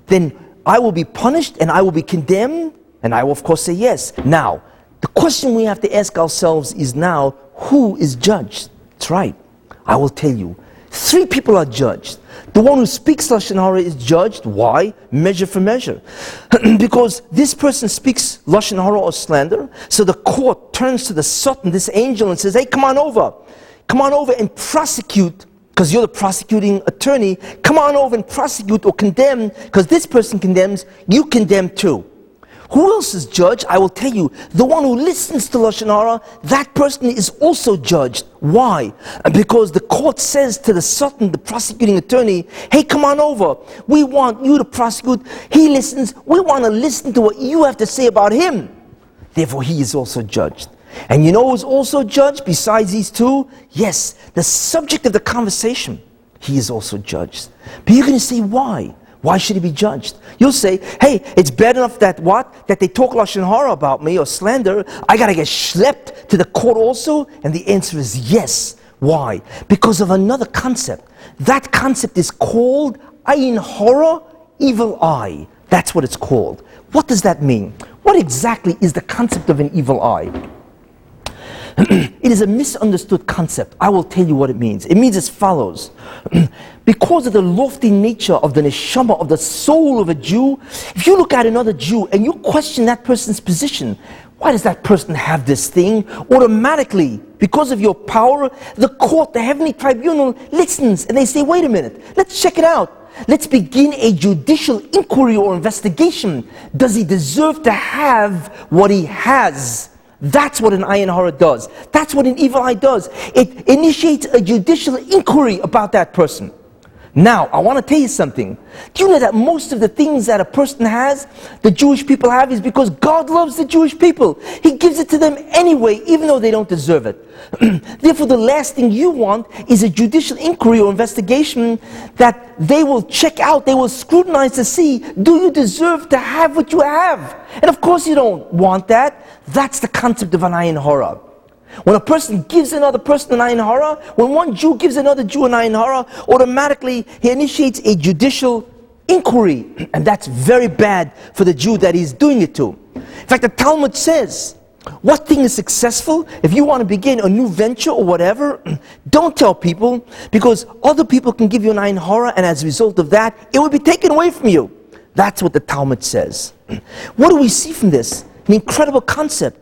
then I will be punished and I will be condemned? And I will of course say yes. Now, the question we have to ask ourselves is now, who is judged? That's right. I will tell you. Three people are judged. The one who speaks Lashon Hara is judged. Why? Measure for measure. because this person speaks Lashon Hara or slander, so the court turns to the Satan, this angel, and says, hey, come on over. Come on over and prosecute, because you're the prosecuting attorney. Come on over and prosecute or condemn, because this person condemns, you condemn too. Who else is judged? I will tell you, the one who listens to Lashon Hara, that person is also judged. Why? Because the court says to the Satan, the prosecuting attorney, hey, come on over. We want you to prosecute. He listens. We want to listen to what you have to say about him. Therefore, he is also judged. And you know who's also judged besides these two? Yes, the subject of the conversation. He is also judged. But you're going to say, why? Why should he be judged? You'll say, hey, it's bad enough that what? That they talk Lashon Hara about me or slander. I got to get schlepped to the court also? And the answer is yes. Why? Because of another concept. That concept is called Ayin Hara, evil eye. That's what it's called. What does that mean? What exactly is the concept of an evil eye? it is a misunderstood concept. I will tell you what it means. It means as follows Because of the lofty nature of the neshama, of the soul of a Jew, if you look at another Jew and you question that person's position, why does that person have this thing? Automatically, because of your power, the court, the heavenly tribunal listens and they say, wait a minute, let's check it out. Let's begin a judicial inquiry or investigation. Does he deserve to have what he has? That's what an ayin hara does. That's what an evil eye does. It initiates a judicial inquiry about that person. Now, I want to tell you something. Do you know that most of the things that a person has, the Jewish people have, is because God loves the Jewish people. He gives it to them anyway, even though they don't deserve it. Therefore, the last thing you want is a judicial inquiry or investigation that they will check out, they will scrutinize to see do you deserve to have what you have? And of course, you don't want that. That's the concept of an ayin hara. When a person gives another person an ayin hara, when one Jew gives another Jew an ayin hara, automatically he initiates a judicial inquiry. And that's very bad for the Jew that he's doing it to. In fact, the Talmud says, what thing is successful? If you want to begin a new venture or whatever, don't tell people because other people can give you an ayin hara, and as a result of that, it will be taken away from you. That's what the Talmud says. What do we see from this? An incredible concept.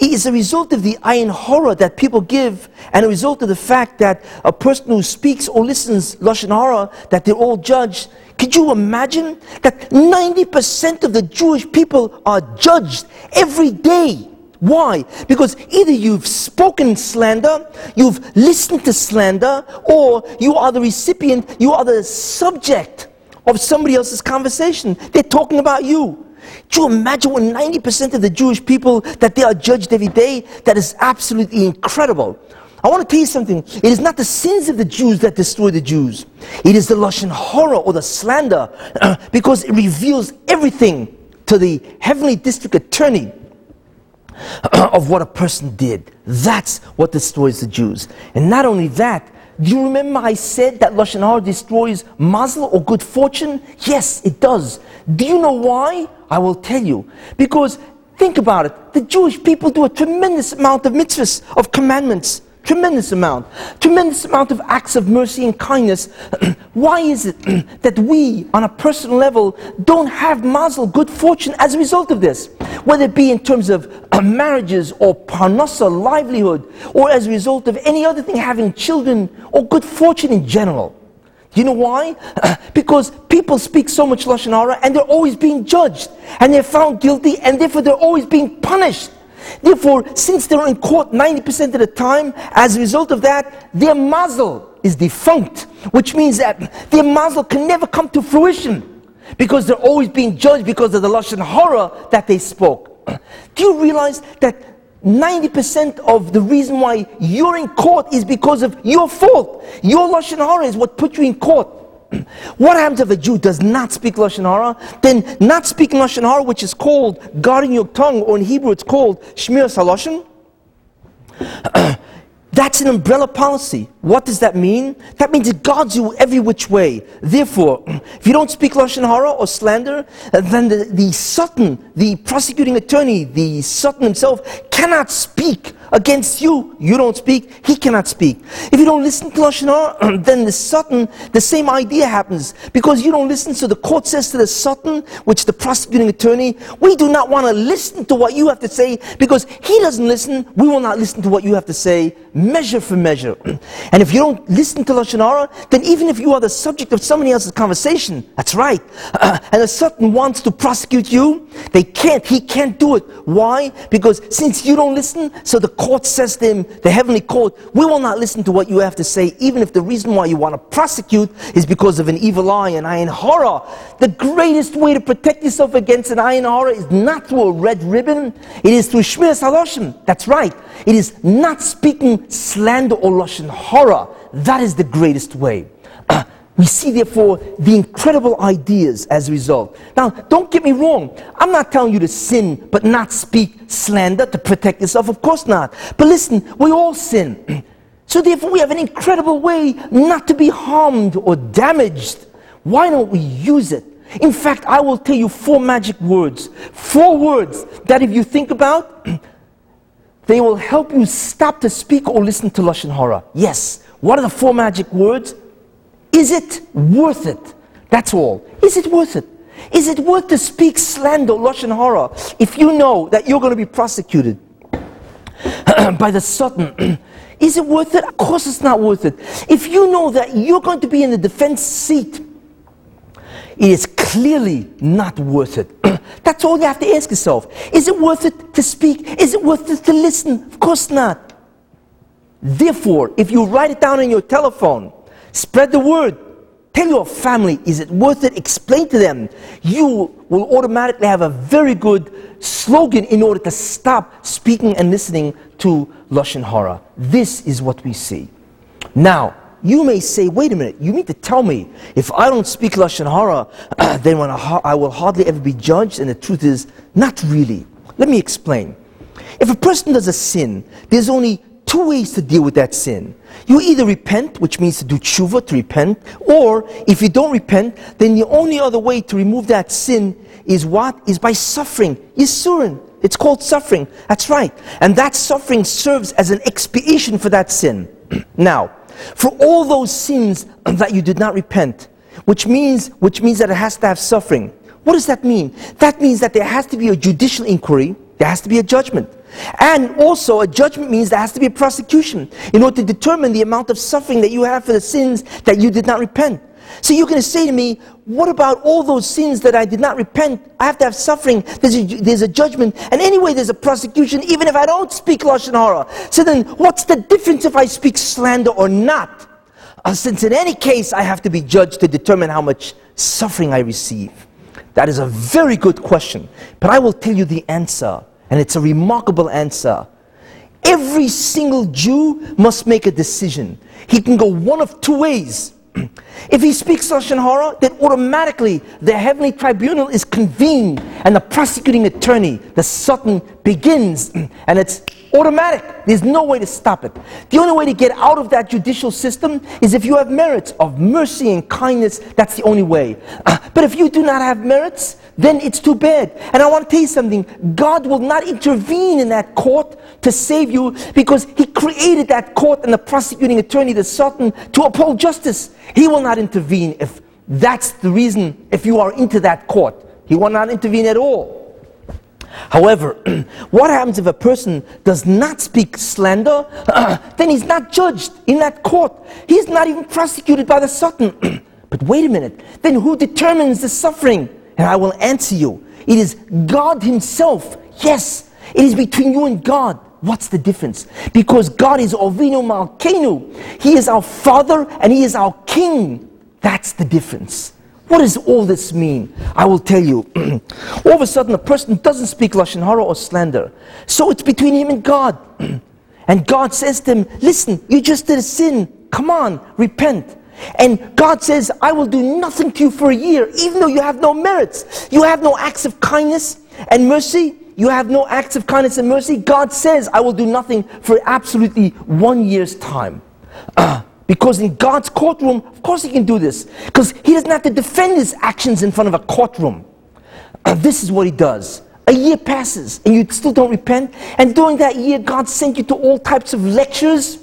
It is a result of the ayin hara that people give, and a result of the fact that a person who speaks or listens lashon hara that they're all judged. Could you imagine that 90% of the Jewish people are judged every day? Why? Because either you've spoken slander, you've listened to slander, or you are the recipient, you are the subject of somebody else's conversation. They're talking about you. Do you imagine when 90% of the Jewish people that they are judged every day? That is absolutely incredible. I want to tell you something. It is not the sins of the Jews that destroy the Jews. It is the lashon hara or the slander because it reveals everything to the heavenly district attorney of what a person did. That's what destroys the Jews. And not only that, do you remember I said that Lashon Hara destroys mazel or good fortune? Yes, it does. Do you know why? I will tell you. Because think about it. The Jewish people do a tremendous amount of mitzvahs, of commandments. Tremendous amount. Tremendous amount of acts of mercy and kindness. Why is it that we, on a personal level, don't have mazel, good fortune, as a result of this? Whether it be in terms of uh, marriages or parnasa, livelihood, or as a result of any other thing, having children, or good fortune in general. You know why? because people speak so much Lashon Hara and they're always being judged. And they're found guilty and therefore they're always being punished. Therefore, since they're in court 90% of the time, as a result of that, their mazel is defunct, which means that their mazel can never come to fruition because they're always being judged because of the lashon hara that they spoke. Do you realize that 90% of the reason why you're in court is because of your fault? Your lashon hara is what put you in court. What happens if a Jew does not speak Lashon Hara? Then not speaking Lashon Hara, which is called guarding your tongue, or in Hebrew it's called Shmiras Halashon. That's an umbrella policy. What does that mean? That means it guards you every which way. Therefore, if you don't speak Lashon Hara or slander, then the, the Satan, the prosecuting attorney, the Satan himself cannot speak against you. You don't speak, he cannot speak. If you don't listen to Lashon Hara, then the Satan, the same idea happens. Because you don't listen, so the court says to the Satan, which the prosecuting attorney, we do not want to listen to what you have to say because he doesn't listen, we will not listen to what you have to say, measure for measure. And if you don't listen to Lashon Hara, then even if you are the subject of somebody else's conversation, that's right, uh, and the Satan wants to prosecute you, they can't, he can't do it. Why? Because since you don't listen, so the court says to him, the heavenly court, we will not listen to what you have to say, even if the reason why you want to prosecute is because of an evil eye, and an ayin hara. The greatest way to protect yourself against an ayin hara is not through a red ribbon, it is through Shmiras Halashon. That's right. It is not speaking slander or lashon hara. That is the greatest way. Uh, we see, therefore, the incredible ideas as a result. Now, don't get me wrong. I'm not telling you to sin but not speak slander to protect yourself. Of course not. But listen, we all sin. So, therefore, we have an incredible way not to be harmed or damaged. Why don't we use it? In fact, I will tell you four magic words. Four words that if you think about, they will help you stop to speak or listen to Lashon Hara. Yes. What are the four magic words? Is it worth it? That's all. Is it worth it? Is it worth to speak slander, Lashon Hara, if you know that you're going to be prosecuted by the Satan? Is it worth it? Of course it's not worth it. If you know that you're going to be in the defense seat, it is clearly not worth it. That's all you have to ask yourself. Is it worth it to speak? Is it worth it to listen? Of course not. Therefore, if you write it down on your telephone, spread the word, tell your family, is it worth it? Explain to them. You will automatically have a very good slogan in order to stop speaking and listening to Lashon Hara. This is what we see. Now, you may say, wait a minute, you mean to tell me if I don't speak Lashon Hara, then when I, I will hardly ever be judged? And the truth is, not really. Let me explain. If a person does a sin, there's only two ways to deal with that sin. You either repent, which means to do tshuva, to repent, or if you don't repent, then the only other way to remove that sin is what? Is by suffering. Yisurin. It's called suffering. That's right. And that suffering serves as an expiation for that sin. now, for all those sins that you did not repent, which means, which means that it has to have suffering. What does that mean? That means that there has to be a judicial inquiry, there has to be a judgment. And also, a judgment means there has to be a prosecution in order to determine the amount of suffering that you have for the sins that you did not repent. So you're going to say to me, what about all those sins that I did not repent? I have to have suffering. There's a, there's a judgment. And anyway, there's a prosecution, even if I don't speak Lashon Hara. So then, what's the difference if I speak slander or not? Uh, since in any case, I have to be judged to determine how much suffering I receive. That is a very good question. But I will tell you the answer. And it's a remarkable answer. Every single Jew must make a decision. He can go one of two ways. If he speaks Lashon Hara, then automatically the heavenly tribunal is convened and the prosecuting attorney, the Satan, begins. And it's automatic. There's no way to stop it. The only way to get out of that judicial system is if you have merits of mercy and kindness. That's the only way. But if you do not have merits, then it's too bad. And I want to tell you something God will not intervene in that court to save you because He created that court and the prosecuting attorney, the Satan, to uphold justice. He will not intervene if that's the reason, if you are into that court. He will not intervene at all. However, what happens if a person does not speak slander? then he's not judged in that court. He's not even prosecuted by the Satan. but wait a minute, then who determines the suffering? And I will answer you. It is God Himself. Yes, it is between you and God. What's the difference? Because God is Ovinu Malkenu. He is our Father and He is our King. That's the difference. What does all this mean? I will tell you. all of a sudden, a person doesn't speak Lashon Hara or slander. So it's between him and God. and God says to him, Listen, you just did a sin. Come on, repent. And God says, I will do nothing to you for a year, even though you have no merits. You have no acts of kindness and mercy. You have no acts of kindness and mercy. God says, I will do nothing for absolutely one year's time. Uh, because in God's courtroom, of course, he can do this. Because he doesn't have to defend his actions in front of a courtroom. Uh, this is what he does. A year passes and you still don't repent. And during that year, God sent you to all types of lectures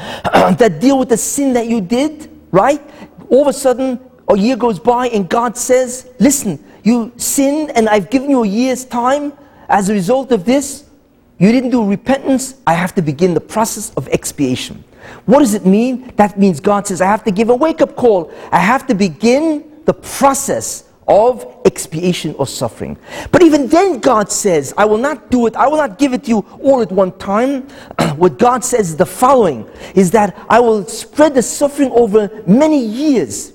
that deal with the sin that you did, right? All of a sudden, a year goes by and God says, Listen, you sinned and I've given you a year's time. As a result of this, you didn't do repentance. I have to begin the process of expiation. What does it mean? That means God says, I have to give a wake up call. I have to begin the process of expiation or suffering. But even then, God says, I will not do it, I will not give it to you all at one time. what God says is the following is that I will spread the suffering over many years.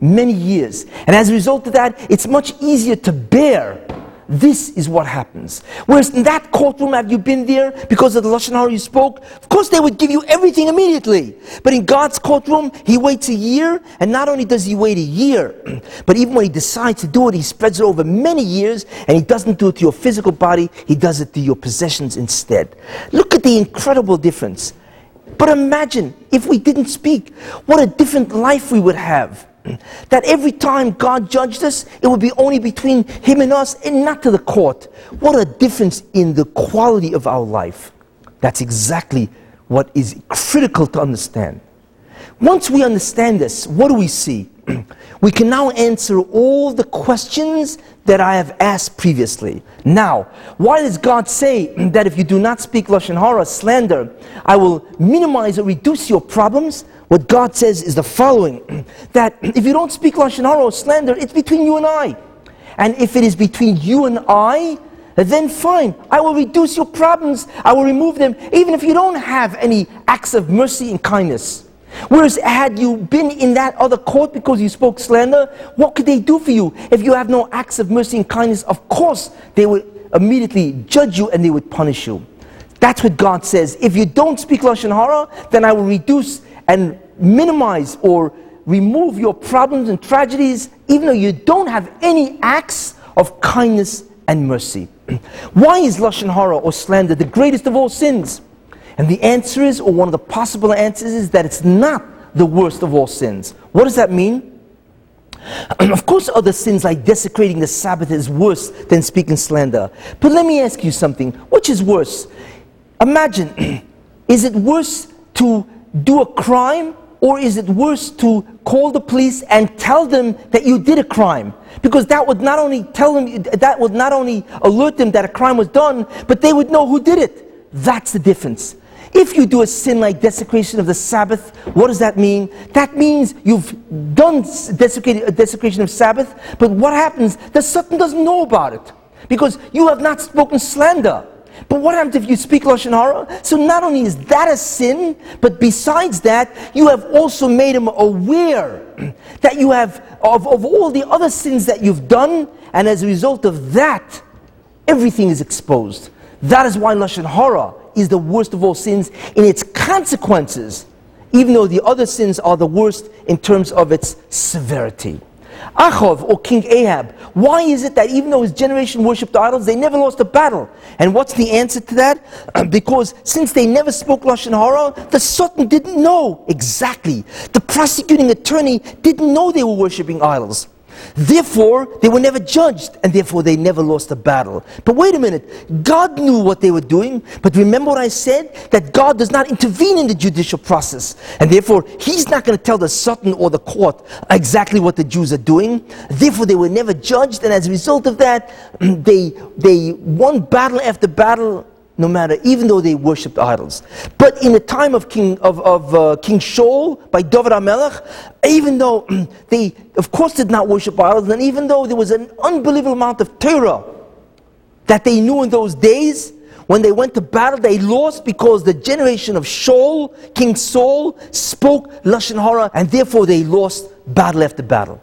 Many years. And as a result of that, it's much easier to bear this is what happens. Whereas in that courtroom, have you been there because of the Lashon Hara you spoke? Of course, they would give you everything immediately. But in God's courtroom, He waits a year, and not only does He wait a year, but even when He decides to do it, He spreads it over many years, and He doesn't do it to your physical body, He does it to your possessions instead. Look at the incredible difference. But imagine if we didn't speak, what a different life we would have. That every time God judged us, it would be only between Him and us and not to the court. What a difference in the quality of our life. That's exactly what is critical to understand. Once we understand this, what do we see? we can now answer all the questions that I have asked previously. Now, why does God say that if you do not speak Lashon Hara, slander, I will minimize or reduce your problems? What God says is the following that if you don't speak Lashon Hara or slander, it's between you and I. And if it is between you and I, then fine, I will reduce your problems, I will remove them, even if you don't have any acts of mercy and kindness. Whereas, had you been in that other court because you spoke slander, what could they do for you? If you have no acts of mercy and kindness, of course, they would immediately judge you and they would punish you. That's what God says. If you don't speak Lashon Hara, then I will reduce and minimize or remove your problems and tragedies, even though you don't have any acts of kindness and mercy. Why is Lashon Hara or slander the greatest of all sins? And the answer is, or one of the possible answers is that it's not the worst of all sins. What does that mean? of course, other sins like desecrating the Sabbath is worse than speaking slander. But let me ask you something which is worse? Imagine, is it worse to do a crime or is it worse to call the police and tell them that you did a crime? Because that would not only tell them, that would not only alert them that a crime was done, but they would know who did it. That's the difference. If you do a sin like desecration of the Sabbath, what does that mean? That means you've done a uh, desecration of Sabbath, but what happens? The Satan doesn't know about it because you have not spoken slander. But what happens if you speak Lashon Hara? So not only is that a sin, but besides that, you have also made him aware that you have, of, of all the other sins that you've done, and as a result of that, everything is exposed. That is why Lashon Hara is the worst of all sins in its consequences, even though the other sins are the worst in terms of its severity. Achav or King Ahab, why is it that even though his generation worshipped idols, they never lost a battle? And what's the answer to that? because since they never spoke Lashon Hara, the Satan didn't know exactly. The prosecuting attorney didn't know they were worshipping idols. Therefore, they were never judged, and therefore they never lost a battle. But wait a minute, God knew what they were doing, but remember what I said? That God does not intervene in the judicial process, and therefore He's not going to tell the Satan or the court exactly what the Jews are doing. Therefore, they were never judged, and as a result of that, they, they won battle after battle no matter, even though they worshipped idols. But in the time of King, of, of uh, King Shaul by David HaMelech, even though they, of course, did not worship idols, and even though there was an unbelievable amount of Torah that they knew in those days, when they went to battle, they lost because the generation of Shaul, King Saul, spoke Lashon Hara, and therefore they lost battle after battle.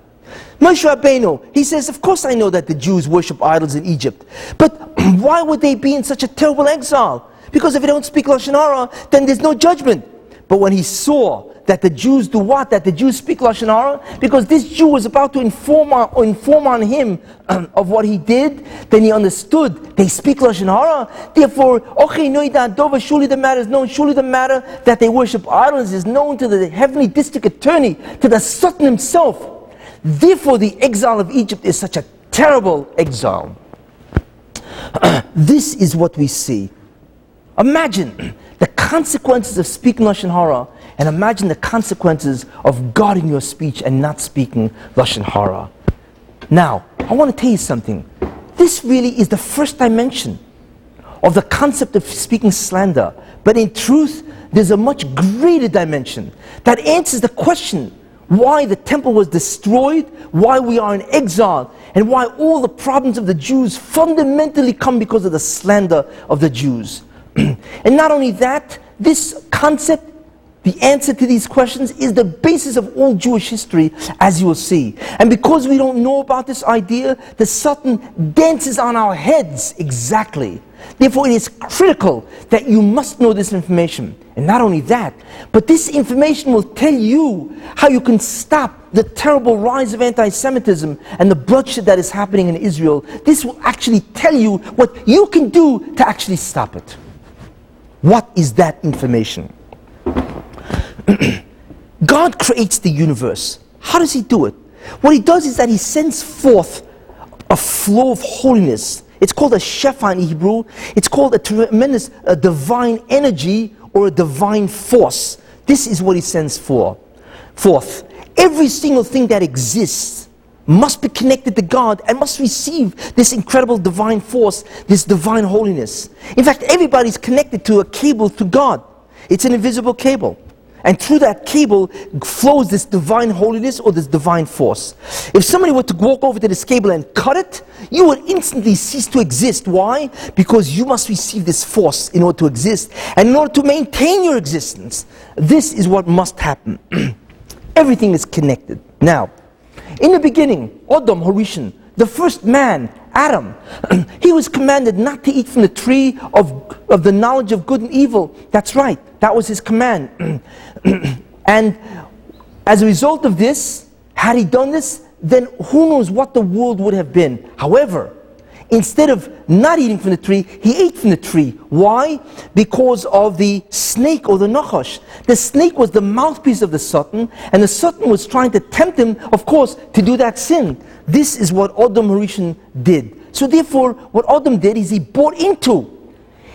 Moshe Rabbeinu, he says, Of course I know that the Jews worship idols in Egypt, but why would they be in such a terrible exile? Because if they don't speak Lashon Hara, then there's no judgment. But when he saw that the Jews do what? That the Jews speak Lashon Hara? Because this Jew was about to inform on, inform on him um, of what he did, then he understood they speak Lashon Hara. Therefore, Dova, surely the matter is known, surely the matter that they worship idols is known to the heavenly district attorney, to the Satan himself. Therefore, the exile of Egypt is such a terrible exile. this is what we see. Imagine the consequences of speaking Lashon Hara, and imagine the consequences of guarding your speech and not speaking Lashon Hara. Now, I want to tell you something. This really is the first dimension of the concept of speaking slander. But in truth, there's a much greater dimension that answers the question why the temple was destroyed, why we are in exile, and why all the problems of the Jews fundamentally come because of the slander of the Jews. and not only that, this concept, the answer to these questions, is the basis of all Jewish history, as you will see. And because we don't know about this idea, the Satan dances on our heads exactly. Therefore, it is critical that you must know this information. And not only that, but this information will tell you how you can stop the terrible rise of anti Semitism and the bloodshed that is happening in Israel. This will actually tell you what you can do to actually stop it. What is that information? God creates the universe. How does he do it? What he does is that he sends forth a flow of holiness. It's called a shefa in Hebrew. It's called a tremendous a divine energy or a divine force. This is what he sends for. Forth. Every single thing that exists must be connected to God and must receive this incredible divine force, this divine holiness. In fact, everybody's connected to a cable to God. It's an invisible cable. And through that cable flows this divine holiness or this divine force. If somebody were to walk over to this cable and cut it, you would instantly cease to exist. Why? Because you must receive this force in order to exist. And in order to maintain your existence, this is what must happen. Everything is connected. Now, in the beginning, Adam Harishon, the first man, Adam, he was commanded not to eat from the tree of, of the knowledge of good and evil. That's right, that was his command. and as a result of this, had he done this, then who knows what the world would have been. However, instead of not eating from the tree, he ate from the tree. Why? Because of the snake or the nachash. The snake was the mouthpiece of the Satan, and the Satan was trying to tempt him, of course, to do that sin. This is what Adam Harishon did. So therefore, what Adam did is he bought into,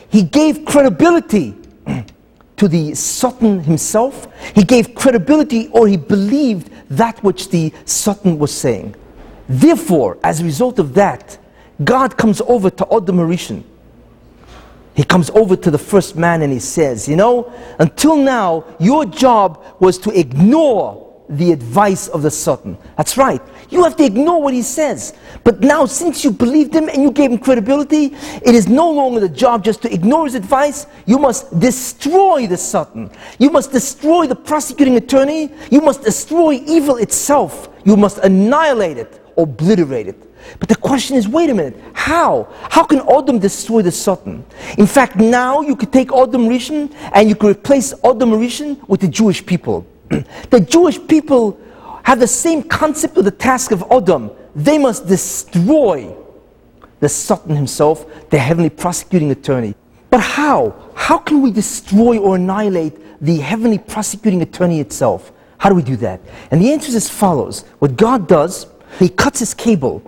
he gave credibility to the Satan himself. He gave credibility or he believed that which the Satan was saying. Therefore, as a result of that, God comes over to Adam Harishon. He comes over to the first man and he says, You know, until now, your job was to ignore the advice of the Satan. That's right. You have to ignore what he says. But now, since you believed him and you gave him credibility, it is no longer the job just to ignore his advice. You must destroy the Satan. You must destroy the prosecuting attorney. You must destroy evil itself. You must annihilate it, obliterate it. But the question is wait a minute, how? How can Adam destroy the Satan? In fact, now you could take Adam Rishon and you could replace Adam Rishon with the Jewish people. the Jewish people have the same concept of the task of Adam. They must destroy the Satan himself, the heavenly prosecuting attorney. But how? How can we destroy or annihilate the heavenly prosecuting attorney itself? How do we do that? And the answer is as follows. What God does, He cuts His cable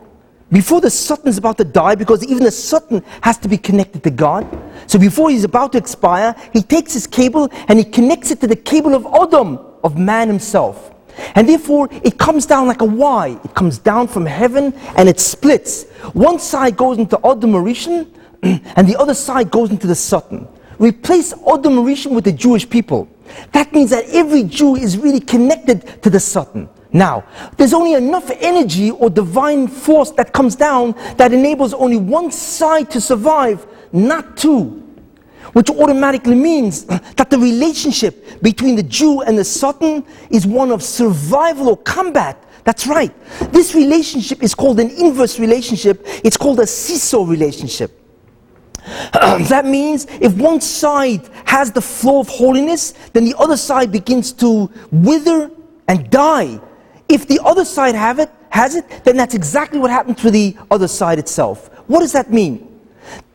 before the Satan is about to die, because even the Satan has to be connected to God. So before he's about to expire, he takes his cable and he connects it to the cable of Adam, of man himself. And therefore, it comes down like a Y. It comes down from heaven and it splits. One side goes into Adam Harishon, and the other side goes into the Satan. Replace Adam Harishon with the Jewish people. That means that every Jew is really connected to the Satan. Now, there's only enough energy or divine force that comes down that enables only one side to survive, not two. Which automatically means that the relationship between the Jew and the Satan is one of survival or combat. That's right. This relationship is called an inverse relationship, it's called a seesaw relationship. that means if one side has the flow of holiness, then the other side begins to wither and die if the other side have it, has it, then that's exactly what happened to the other side itself. What does that mean?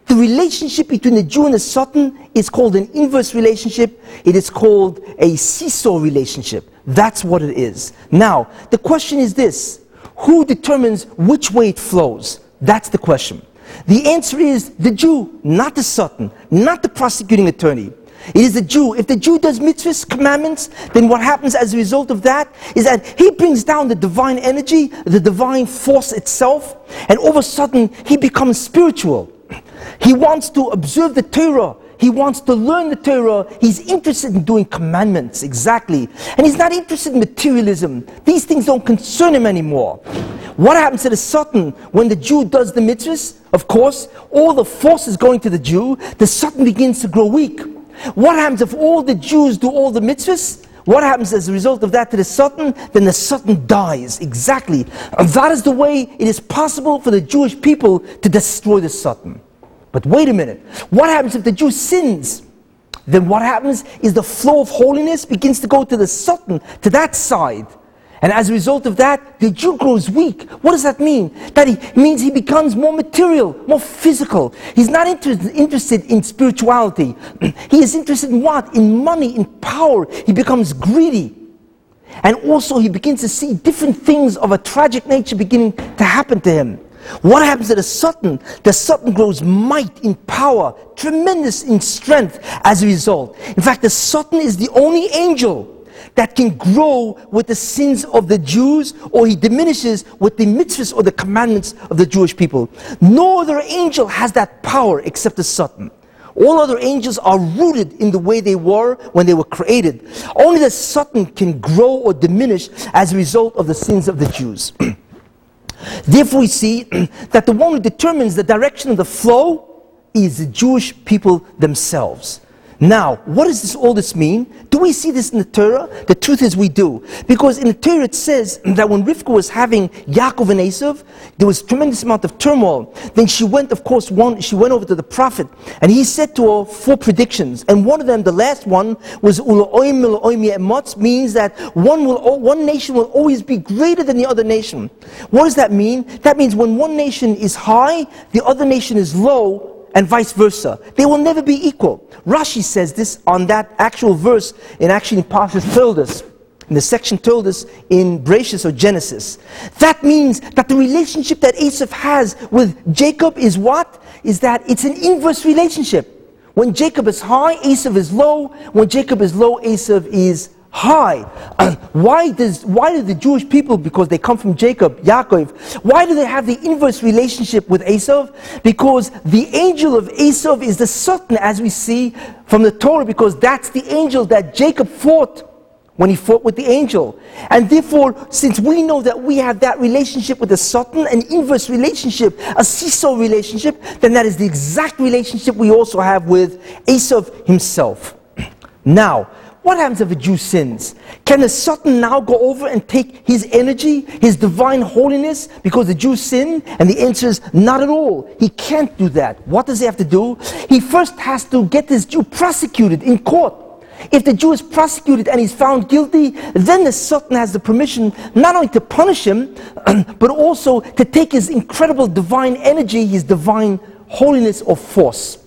The relationship between the Jew and the Satan is called an inverse relationship. It is called a seesaw relationship. That's what it is. Now, the question is this who determines which way it flows? That's the question. The answer is the Jew, not the Satan, not the prosecuting attorney. It is the Jew. If the Jew does mitzvahs, commandments, then what happens as a result of that is that he brings down the divine energy, the divine force itself, and all of a sudden he becomes spiritual. He wants to observe the Torah. He wants to learn the Torah. He's interested in doing commandments, exactly. And he's not interested in materialism. These things don't concern him anymore. What happens to the Satan when the Jew does the mitzvahs? Of course, all the force is going to the Jew. The Satan begins to grow weak. What happens if all the Jews do all the mitzvahs? What happens as a result of that to the Satan? Then the Satan dies. Exactly. And that is the way it is possible for the Jewish people to destroy the Satan. But wait a minute. What happens if the Jew sins? Then what happens is the flow of holiness begins to go to the Satan, to that side. And as a result of that, the Jew grows weak. What does that mean? That he means he becomes more material, more physical. He's not inter- interested in spirituality. he is interested in what? In money, in power. He becomes greedy. And also, he begins to see different things of a tragic nature beginning to happen to him. What happens to the Satan? The Satan grows might in power, tremendous in strength as a result. In fact, the Satan is the only angel that can grow with the sins of the Jews or he diminishes with the mitzvahs or the commandments of the Jewish people. No other angel has that power except the Satan. All other angels are rooted in the way they were when they were created. Only the Satan can grow or diminish as a result of the sins of the Jews. Therefore, we see that the one who determines the direction of the flow is the Jewish people themselves. Now, what does this, all this mean? Do we see this in the Torah? The truth is we do. Because in the Torah it says that when Rivka was having Yaakov and Esav, there was tremendous amount of turmoil. Then she went, of course, one, she went over to the prophet and he said to her four predictions. And one of them, the last one, was Ula'oim Emotz, means that one, will, one nation will always be greater than the other nation. What does that mean? That means when one nation is high, the other nation is low, and vice versa. They will never be equal. Rashi says this on that actual verse in actually Parshas Toldos, in the section Toldos in Bereshis or Genesis. That means that the relationship that Esav has with Jacob is what? Is that it's an inverse relationship. When Jacob is high, Esav is low. When Jacob is low, Esav is high. Uh, why does why do the Jewish people, because they come from Jacob, Yaakov, why do they have the inverse relationship with Esav? Because the angel of Esav is the Satan, as we see from the Torah, because that's the angel that Jacob fought when he fought with the angel. And therefore, since we know that we have that relationship with the Satan, an inverse relationship, a seesaw relationship, then that is the exact relationship we also have with Esav himself. Now, what happens if a Jew sins? Can the Satan now go over and take his energy, his divine holiness, because the Jew sinned? And the answer is not at all. He can't do that. What does he have to do? He first has to get this Jew prosecuted in court. If the Jew is prosecuted and he's found guilty, then the Satan has the permission not only to punish him, but also to take his incredible divine energy, his divine holiness or force.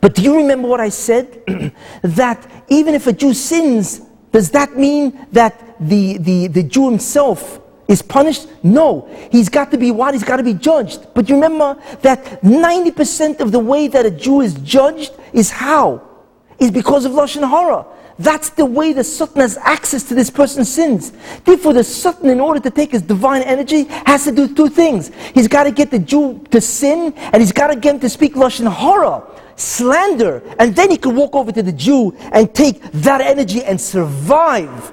But do you remember what I said? that even if a Jew sins, does that mean that the, the, the Jew himself is punished? No. He's got to be what? He's got to be judged. But you remember that 90% of the way that a Jew is judged is how? Is because of Lashon Hara. That's the way the Satan has access to this person's sins. Therefore, the Satan, in order to take his divine energy, has to do two things. He's got to get the Jew to sin, and he's got to get him to speak Lashon Hara slander, and then he could walk over to the Jew and take that energy and survive.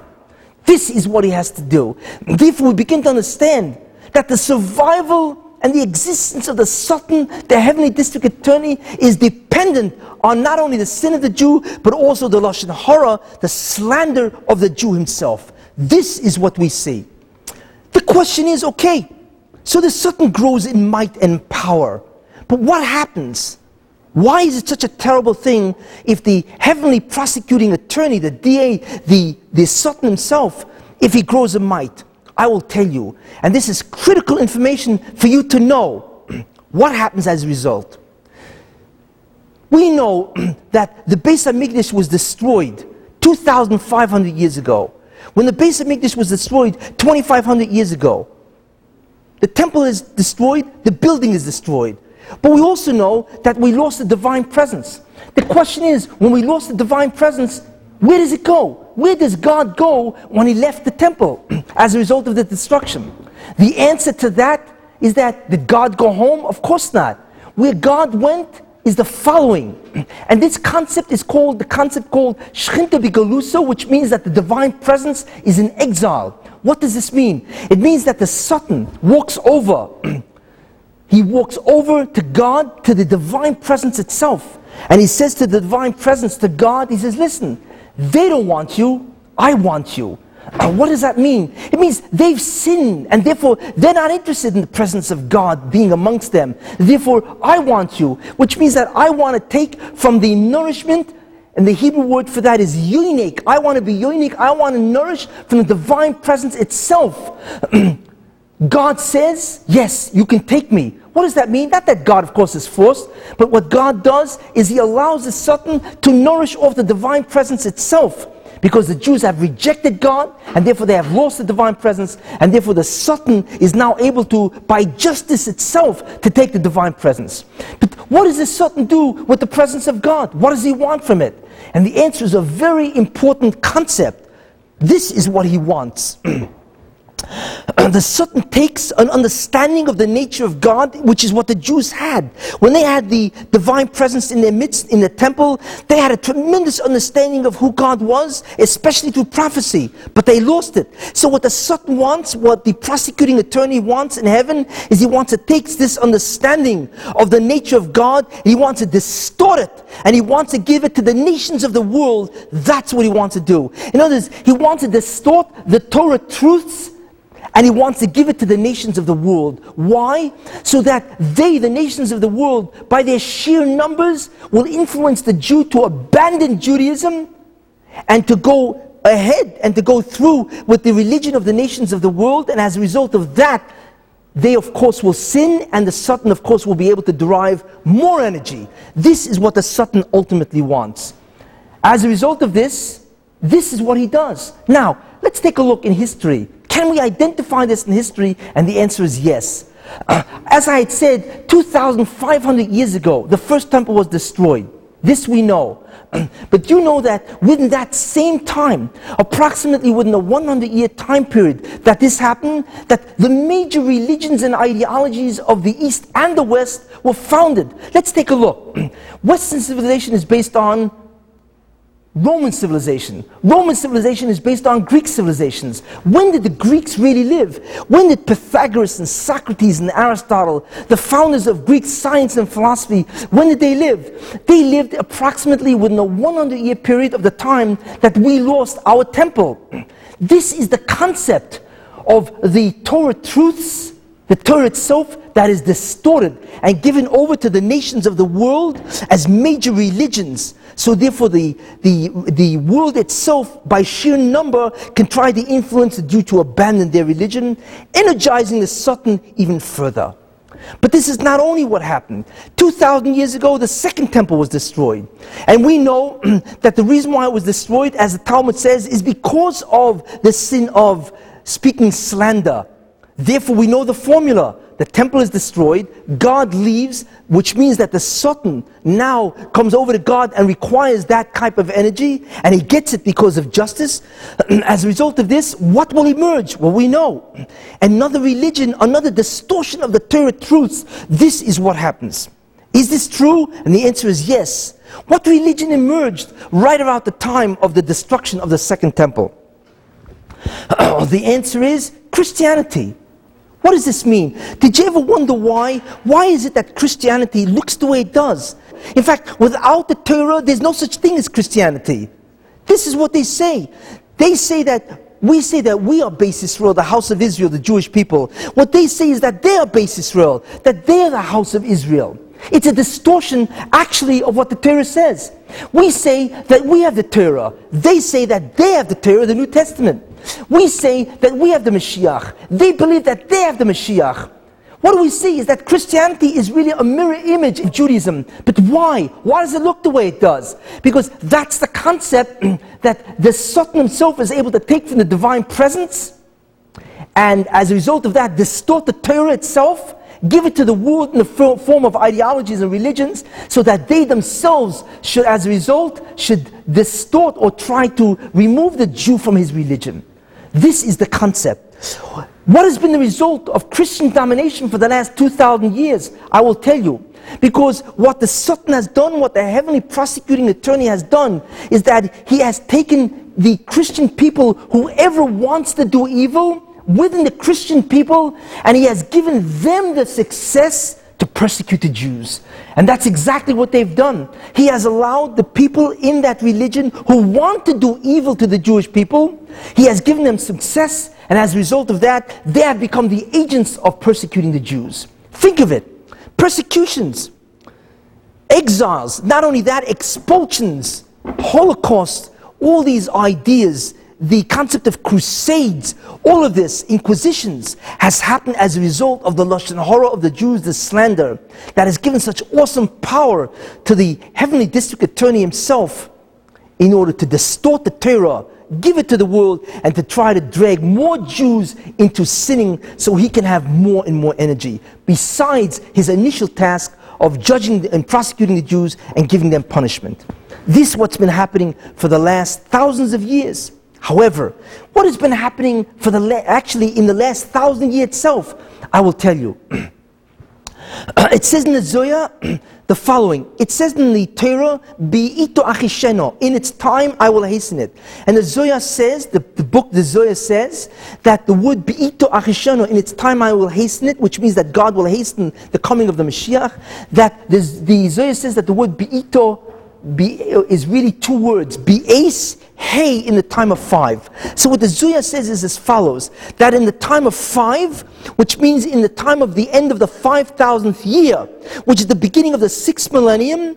This is what he has to do. Therefore, we begin to understand that the survival and the existence of the Satan, the heavenly district attorney, is dependent on not only the sin of the Jew, but also the Lashon Hara, the slander of the Jew himself. This is what we see. The question is okay, so the Satan grows in might and power. But what happens why is it such a terrible thing if the heavenly prosecuting attorney, the DA, the, the Satan himself, if he grows a might? I will tell you. And this is critical information for you to know what happens as a result. We know that the Beis HaMikdash was destroyed 2,500 years ago. When the Beis HaMikdash was destroyed 2,500 years ago, the temple is destroyed, the building is destroyed. But we also know that we lost the divine presence. The question is, when we lost the divine presence, where does it go? Where does God go when he left the temple as a result of the destruction? The answer to that is that did God go home? Of course not. Where God went is the following. And this concept is called the concept called Shchinta Bigalusa, which means that the divine presence is in exile. What does this mean? It means that the Satan walks over he walks over to God, to the divine presence itself. And he says to the divine presence, to God, he says, Listen, they don't want you, I want you. And what does that mean? It means they've sinned and therefore they're not interested in the presence of God being amongst them. Therefore, I want you, which means that I want to take from the nourishment, and the Hebrew word for that is yenika. I want to be unique. I want to nourish from the divine presence itself. God says, Yes, you can take me. What does that mean? Not that God, of course, is forced, but what God does is He allows the Satan to nourish off the divine presence itself. because the Jews have rejected God and therefore they have lost the divine presence and therefore the Satan is now able to, by justice itself, to take the divine presence. But what does the Satan do with the presence of God? What does he want from it? And the answer is a very important concept. This is what he wants. the Satan takes an understanding of the nature of God, which is what the Jews had. When they had the divine presence in their midst, in the temple, they had a tremendous understanding of who God was, especially through prophecy, but they lost it. So, what the Satan wants, what the prosecuting attorney wants in heaven, is he wants to take this understanding of the nature of God, he wants to distort it, and he wants to give it to the nations of the world. That's what he wants to do. In other words, he wants to distort the Torah truths and he wants to give it to the nations of the world. Why? So that they, the nations of the world, by their sheer numbers, will influence the Jew to abandon Judaism and to go ahead and to go through with the religion of the nations of the world. And as a result of that, they of course will sin, and the Satan, of course, will be able to derive more energy. This is what the Satan ultimately wants. As a result of this, this is what he does. Now, let's take a look in history can we identify this in history? And the answer is yes. Uh, as I had said, 2,500 years ago, the first temple was destroyed. This we know. but you know that within that same time, approximately within a 100 year time period that this happened, that the major religions and ideologies of the East and the West were founded. Let's take a look. Western civilization is based on Roman civilization. Roman civilization is based on Greek civilizations. When did the Greeks really live? When did Pythagoras and Socrates and Aristotle, the founders of Greek science and philosophy, when did they live? They lived approximately within a 100 year period of the time that we lost our temple. This is the concept of the Torah truths, the Torah itself that is distorted and given over to the nations of the world as major religions so therefore, the, the, the world itself, by sheer number, can try to influence the Jew to abandon their religion, energizing the Satan even further. But this is not only what happened. 2,000 years ago, the second temple was destroyed. And we know that the reason why it was destroyed, as the Talmud says, is because of the sin of speaking slander. Therefore, we know the formula the temple is destroyed, God leaves, which means that the Satan now comes over to God and requires that type of energy, and he gets it because of justice. As a result of this, what will emerge? Well, we know. Another religion, another distortion of the Torah truths. This is what happens. Is this true? And the answer is yes. What religion emerged right about the time of the destruction of the second temple? the answer is Christianity. What does this mean? Did you ever wonder why? Why is it that Christianity looks the way it does? In fact, without the Torah, there's no such thing as Christianity. This is what they say. They say that we say that we are Beis Israel, the house of Israel, the Jewish people. What they say is that they are Beis Israel, that they are the house of Israel. It's a distortion, actually, of what the Torah says. We say that we have the Torah. They say that they have the Torah, the New Testament. We say that we have the Mashiach. They believe that they have the Mashiach. What we see is that Christianity is really a mirror image of Judaism. But why? Why does it look the way it does? Because that's the concept that the Satan himself is able to take from the divine presence, and as a result of that, distort the Torah itself, give it to the world in the form of ideologies and religions, so that they themselves should, as a result, should distort or try to remove the Jew from his religion. This is the concept. What has been the result of Christian domination for the last 2,000 years? I will tell you. Because what the Satan has done, what the heavenly prosecuting attorney has done, is that he has taken the Christian people, whoever wants to do evil within the Christian people, and he has given them the success to persecute the Jews. And that's exactly what they've done. He has allowed the people in that religion who want to do evil to the Jewish people, he has given them success, and as a result of that, they have become the agents of persecuting the Jews. Think of it persecutions, exiles, not only that, expulsions, Holocaust, all these ideas the concept of crusades, all of this, inquisitions, has happened as a result of the lashon hara of the Jews, the slander, that has given such awesome power to the heavenly district attorney himself in order to distort the Torah, give it to the world, and to try to drag more Jews into sinning so he can have more and more energy. Besides his initial task of judging and prosecuting the Jews and giving them punishment. This is what's been happening for the last thousands of years. However, what has been happening for the la- actually in the last thousand years itself, I will tell you. it says in the Zohar the following. It says in the Torah, "Bi'ito achisheno." In its time, I will hasten it. And the Zohar says, the, the book, the Zohar says that the word "Bi'ito achisheno." In its time, I will hasten it, which means that God will hasten the coming of the Mashiach. That the, the Zohar says that the word "Bi'ito." Be, is really two words, be'es, hey, in the time of five. So what the Zohar says is as follows, that in the time of five, which means in the time of the end of the 5,000th year, which is the beginning of the sixth millennium,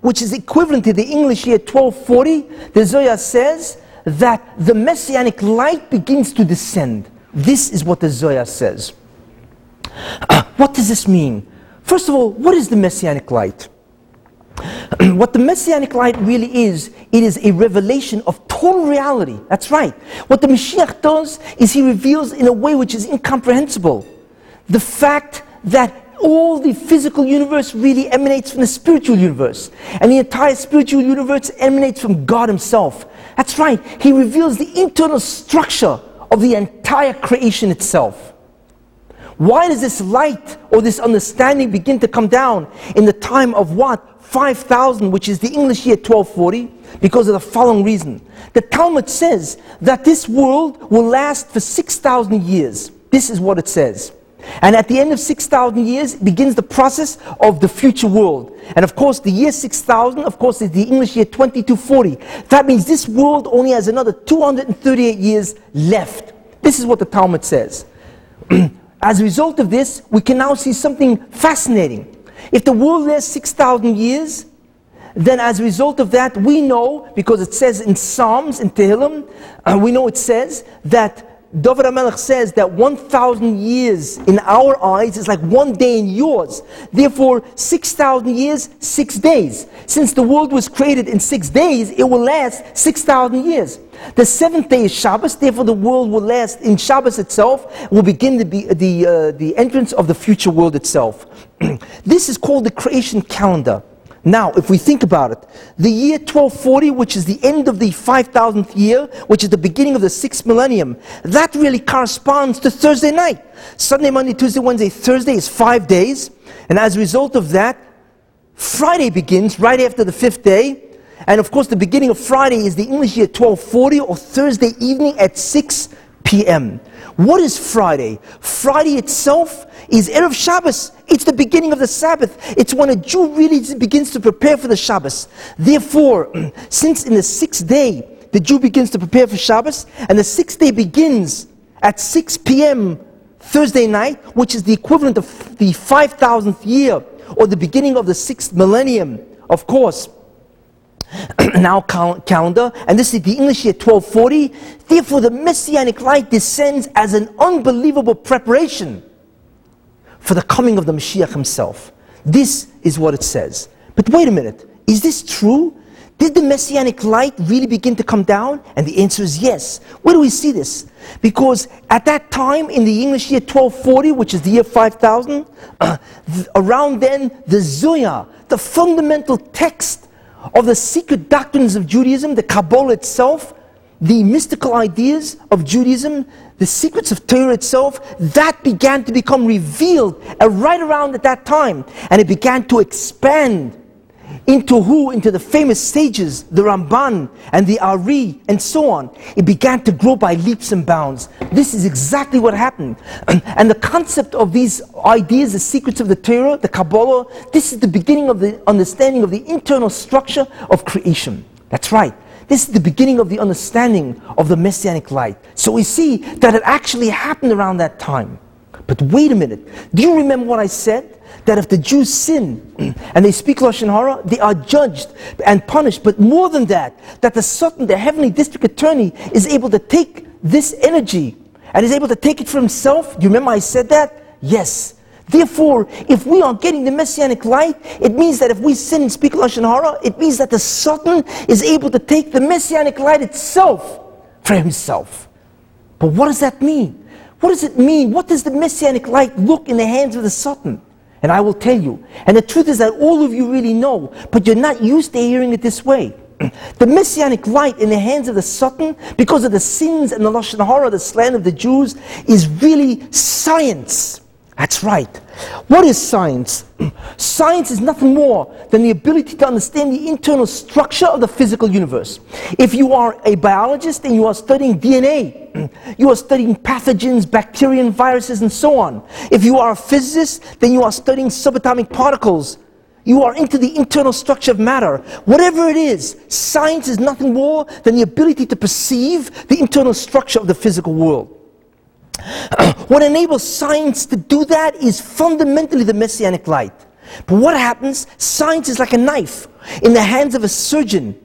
which is equivalent to the English year 1240, the Zohar says that the messianic light begins to descend. This is what the Zohar says. Uh, what does this mean? First of all, what is the messianic light? what the messianic light really is, it is a revelation of total reality. That's right. What the Mashiach does is he reveals in a way which is incomprehensible the fact that all the physical universe really emanates from the spiritual universe. And the entire spiritual universe emanates from God Himself. That's right. He reveals the internal structure of the entire creation itself. Why does this light or this understanding begin to come down in the time of what? 5000, which is the English year 1240, because of the following reason. The Talmud says that this world will last for 6,000 years. This is what it says. And at the end of 6,000 years begins the process of the future world. And of course, the year 6,000, of course, is the English year 2240. That means this world only has another 238 years left. This is what the Talmud says. As a result of this, we can now see something fascinating. If the world lasts 6,000 years, then as a result of that, we know, because it says in Psalms, in Tehillim, uh, we know it says that David HaMelech says that 1,000 years in our eyes is like one day in yours. Therefore, 6,000 years, six days. Since the world was created in six days, it will last 6,000 years. The seventh day is Shabbos, therefore the world will last in Shabbos itself, will begin to be the, uh, the entrance of the future world itself. this is called the creation calendar. Now, if we think about it, the year 1240, which is the end of the 5000th year, which is the beginning of the sixth millennium, that really corresponds to Thursday night. Sunday, Monday, Tuesday, Wednesday, Thursday is five days. And as a result of that, Friday begins right after the fifth day. And of course, the beginning of Friday is the English year 1240 or Thursday evening at 6 p.m. What is Friday? Friday itself is Erev Shabbos. It's the beginning of the Sabbath. It's when a Jew really begins to prepare for the Shabbos. Therefore, since in the sixth day, the Jew begins to prepare for Shabbos, and the sixth day begins at 6 p.m. Thursday night, which is the equivalent of the 5,000th year, or the beginning of the sixth millennium, of course. now cal- calendar, and this is the English year 1240. Therefore, the messianic light descends as an unbelievable preparation for the coming of the Mashiach himself. This is what it says. But wait a minute, is this true? Did the messianic light really begin to come down? And the answer is yes. Where do we see this? Because at that time, in the English year 1240, which is the year 5000, uh, th- around then, the Zohar, the fundamental text of the secret doctrines of Judaism, the Kabbalah itself, the mystical ideas of Judaism, the secrets of Torah itself, that began to become revealed right around at that time. And it began to expand into who? Into the famous sages, the Ramban and the Ari, and so on. It began to grow by leaps and bounds. This is exactly what happened. And the concept of these ideas, the secrets of the Torah, the Kabbalah, this is the beginning of the understanding of the internal structure of creation. That's right. This is the beginning of the understanding of the messianic light. So we see that it actually happened around that time. But wait a minute. Do you remember what I said? That if the Jews sin and they speak Lashon Hara, they are judged and punished. But more than that, that the Satan, the heavenly district attorney, is able to take this energy and is able to take it for himself. Do you remember I said that? Yes. Therefore, if we are getting the messianic light, it means that if we sin and speak Lashon Hara, it means that the Satan is able to take the messianic light itself for himself. But what does that mean? What does it mean? What does the messianic light look in the hands of the Satan? And I will tell you. And the truth is that all of you really know, but you're not used to hearing it this way. The messianic light in the hands of the Satan, because of the sins and the Lashon Hara, the slander of the Jews, is really science. That's right. What is science? Science is nothing more than the ability to understand the internal structure of the physical universe. If you are a biologist and you are studying DNA, you are studying pathogens, bacteria, viruses, and so on. If you are a physicist, then you are studying subatomic particles. You are into the internal structure of matter. Whatever it is, science is nothing more than the ability to perceive the internal structure of the physical world. what enables science to do that is fundamentally the messianic light. But what happens? Science is like a knife in the hands of a surgeon.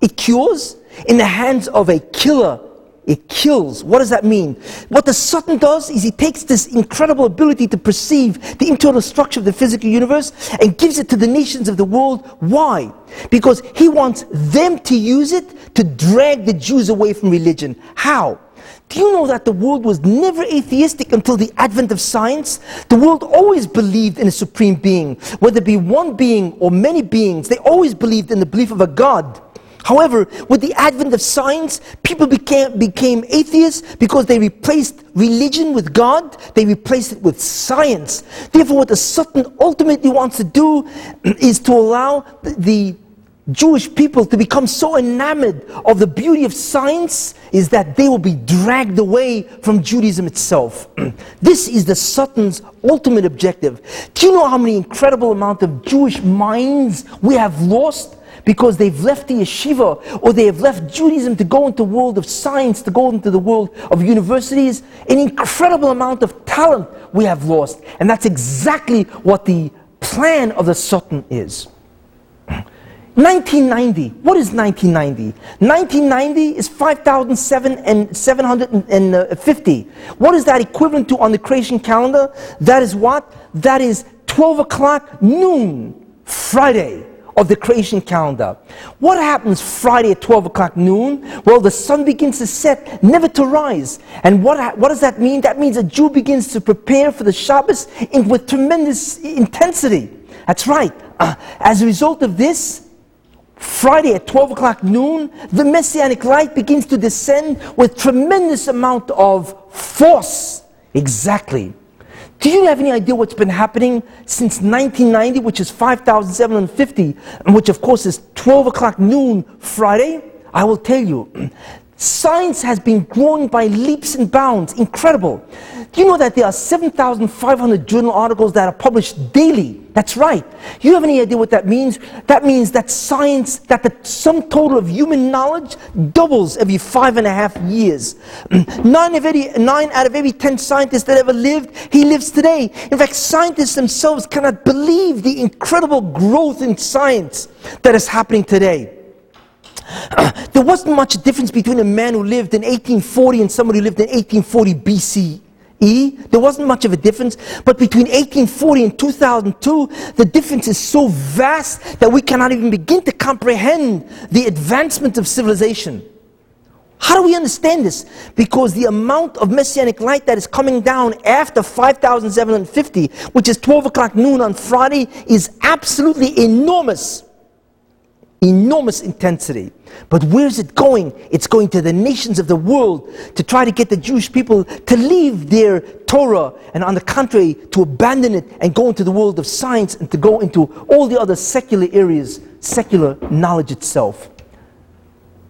It cures. In the hands of a killer, it kills. What does that mean? What the Satan does is he takes this incredible ability to perceive the internal structure of the physical universe and gives it to the nations of the world. Why? Because he wants them to use it to drag the Jews away from religion. How? Do you know that the world was never atheistic until the advent of science? The world always believed in a supreme being. Whether it be one being or many beings, they always believed in the belief of a God. However, with the advent of science, people became, became atheists because they replaced religion with God, they replaced it with science. Therefore, what the Satan ultimately wants to do is to allow the, the Jewish people to become so enamored of the beauty of science is that they will be dragged away from Judaism itself. this is the Satan's ultimate objective. Do you know how many incredible amount of Jewish minds we have lost because they've left the yeshiva or they have left Judaism to go into the world of science, to go into the world of universities? An incredible amount of talent we have lost. And that's exactly what the plan of the Satan is. 1990. What is 1990? 1990 is 5,750. What is that equivalent to on the creation calendar? That is what? That is 12 o'clock noon, Friday of the creation calendar. What happens Friday at 12 o'clock noon? Well, the sun begins to set, never to rise. And what, what does that mean? That means a Jew begins to prepare for the Shabbos in, with tremendous intensity. That's right. Uh, as a result of this, Friday at 12 o'clock noon, the messianic light begins to descend with tremendous amount of force. Exactly. Do you have any idea what's been happening since 1990, which is 5,750, and which of course is 12 o'clock noon Friday? I will tell you. Science has been growing by leaps and bounds. Incredible. Do you know that there are 7,500 journal articles that are published daily? That's right. You have any idea what that means? That means that science, that the sum total of human knowledge doubles every five and a half years. Nine, of every, nine out of every ten scientists that ever lived, he lives today. In fact, scientists themselves cannot believe the incredible growth in science that is happening today. there wasn't much difference between a man who lived in 1840 and somebody who lived in 1840 BC. E, there wasn't much of a difference, but between 1840 and 2002, the difference is so vast that we cannot even begin to comprehend the advancement of civilization. How do we understand this? Because the amount of messianic light that is coming down after 5750, which is 12 o'clock noon on Friday, is absolutely enormous enormous intensity. But where's it going? It's going to the nations of the world to try to get the Jewish people to leave their Torah and, on the contrary, to abandon it and go into the world of science and to go into all the other secular areas, secular knowledge itself.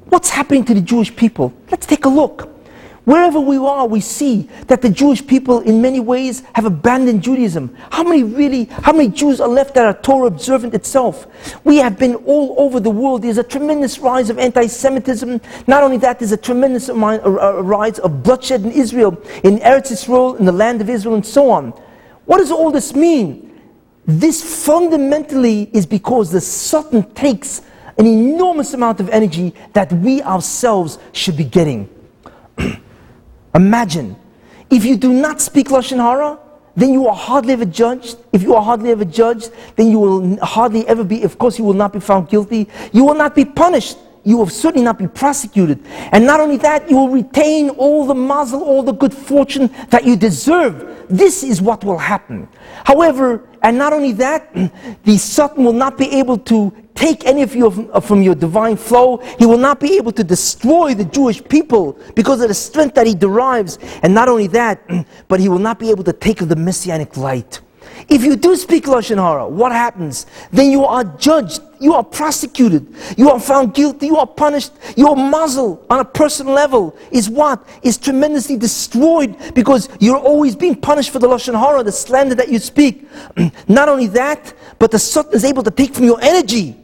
What's happening to the Jewish people? Let's take a look. Wherever we are, we see that the Jewish people, in many ways, have abandoned Judaism. How many really, how many Jews are left that are Torah observant itself? We have been all over the world. There's a tremendous rise of anti Semitism. Not only that, there's a tremendous rise of bloodshed in Israel, in Eretz Israel, in the land of Israel, and so on. What does all this mean? This fundamentally is because the Satan takes an enormous amount of energy that we ourselves should be getting. Imagine if you do not speak Lashon Hara, then you are hardly ever judged. If you are hardly ever judged, then you will hardly ever be, of course, you will not be found guilty. You will not be punished. You will certainly not be prosecuted. And not only that, you will retain all the mazel, all the good fortune that you deserve. This is what will happen. However, and not only that, the Satan will not be able to take any of you uh, from your divine flow. He will not be able to destroy the Jewish people because of the strength that he derives. And not only that, but he will not be able to take of the messianic light. If you do speak Lashon Hara, what happens? Then you are judged, you are prosecuted, you are found guilty, you are punished, your mazel on a personal level is what? Is tremendously destroyed because you're always being punished for the Lashon Hara, the slander that you speak. Not only that, but the Satan is able to take from your energy.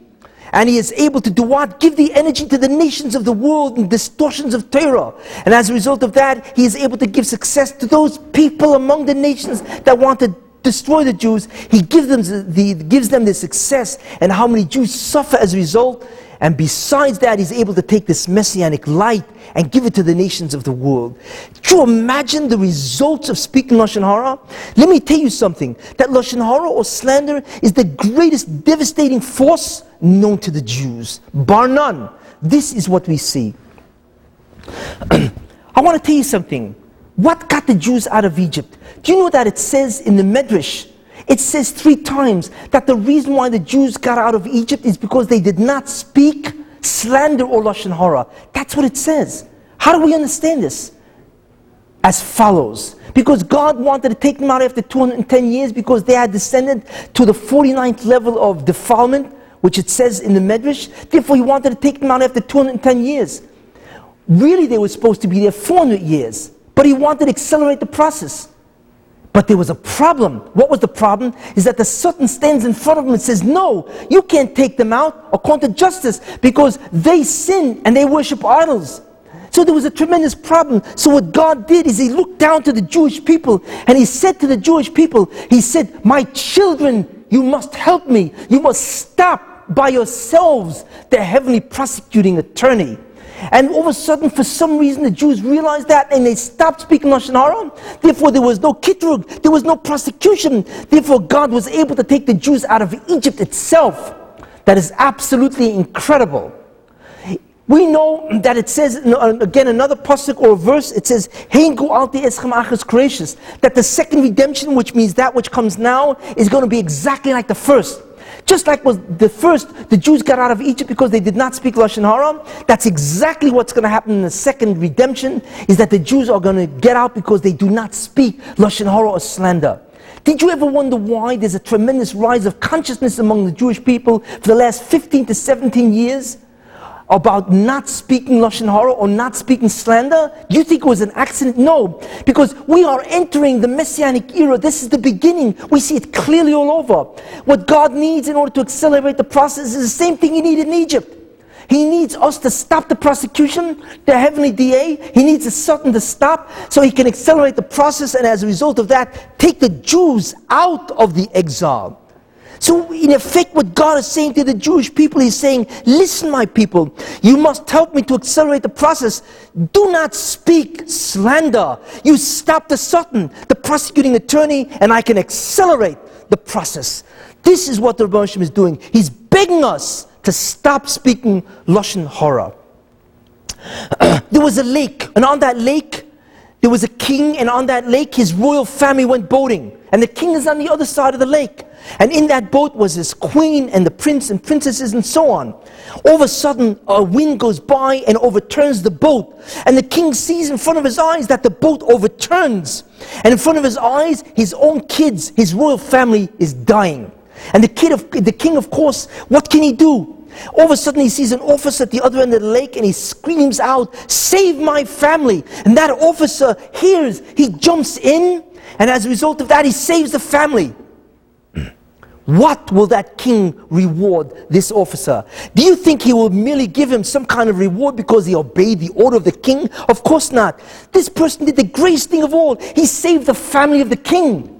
And he is able to do what? Give the energy to the nations of the world and distortions of Torah. And as a result of that, he is able to give success to those people among the nations that want to destroy the Jews, he gives them the, gives them the success, and how many Jews suffer as a result. And besides that, he's able to take this messianic light and give it to the nations of the world. Do you imagine the results of speaking Lashon Hara? Let me tell you something. That Lashon Hara or slander is the greatest devastating force known to the Jews. Bar none. This is what we see. I want to tell you something. What got the Jews out of Egypt? Do you know that it says in the Medrash, it says three times that the reason why the Jews got out of Egypt is because they did not speak slander or Lashon Hara. That's what it says. How do we understand this? As follows. Because God wanted to take them out after 210 years because they had descended to the 49th level of defilement, which it says in the Medrash. Therefore, He wanted to take them out after 210 years. Really, they were supposed to be there 400 years. But he wanted to accelerate the process. But there was a problem. What was the problem? Is that the Satan stands in front of him and says, No, you can't take them out according to justice because they sin and they worship idols. So there was a tremendous problem. So what God did is he looked down to the Jewish people and he said to the Jewish people, He said, My children, you must help me. You must stop by yourselves the heavenly prosecuting attorney. And all of a sudden, for some reason, the Jews realized that and they stopped speaking Lashon Hara. Therefore, there was no kitrug, there was no prosecution. Therefore, God was able to take the Jews out of Egypt itself. That is absolutely incredible. We know that it says, uh, again, another pasuk or verse, it says, that the second redemption, which means that which comes now, is going to be exactly like the first. Just like was the first, the Jews got out of Egypt because they did not speak Lashon Hara. That's exactly what's going to happen in the second redemption, is that the Jews are going to get out because they do not speak Lashon Hara or slander. Did you ever wonder why there's a tremendous rise of consciousness among the Jewish people for the last 15 to 17 years? About not speaking Lashon Hara or not speaking slander? Do you think it was an accident? No, because we are entering the Messianic era. This is the beginning. We see it clearly all over. What God needs in order to accelerate the process is the same thing He needed in Egypt. He needs us to stop the prosecution, the heavenly DA. He needs a Satan to stop so he can accelerate the process and as a result of that, take the Jews out of the exile. So, in effect, what God is saying to the Jewish people, He's saying, Listen, my people, you must help me to accelerate the process. Do not speak slander. You stop the Satan, the prosecuting attorney, and I can accelerate the process. This is what the Rebbe is doing. He's begging us to stop speaking Lashon Hara. there was a lake, and on that lake, there was a king, and on that lake, his royal family went boating. And the king is on the other side of the lake. And in that boat was his queen and the prince and princesses and so on. All of a sudden, a wind goes by and overturns the boat. And the king sees in front of his eyes that the boat overturns. And in front of his eyes, his own kids, his royal family is dying. And the, kid of, the king, of course, what can he do? All of a sudden, he sees an officer at the other end of the lake and he screams out, Save my family! And that officer hears, he jumps in, and as a result of that, he saves the family. What will that king reward this officer? Do you think he will merely give him some kind of reward because he obeyed the order of the king? Of course not. This person did the greatest thing of all. He saved the family of the king.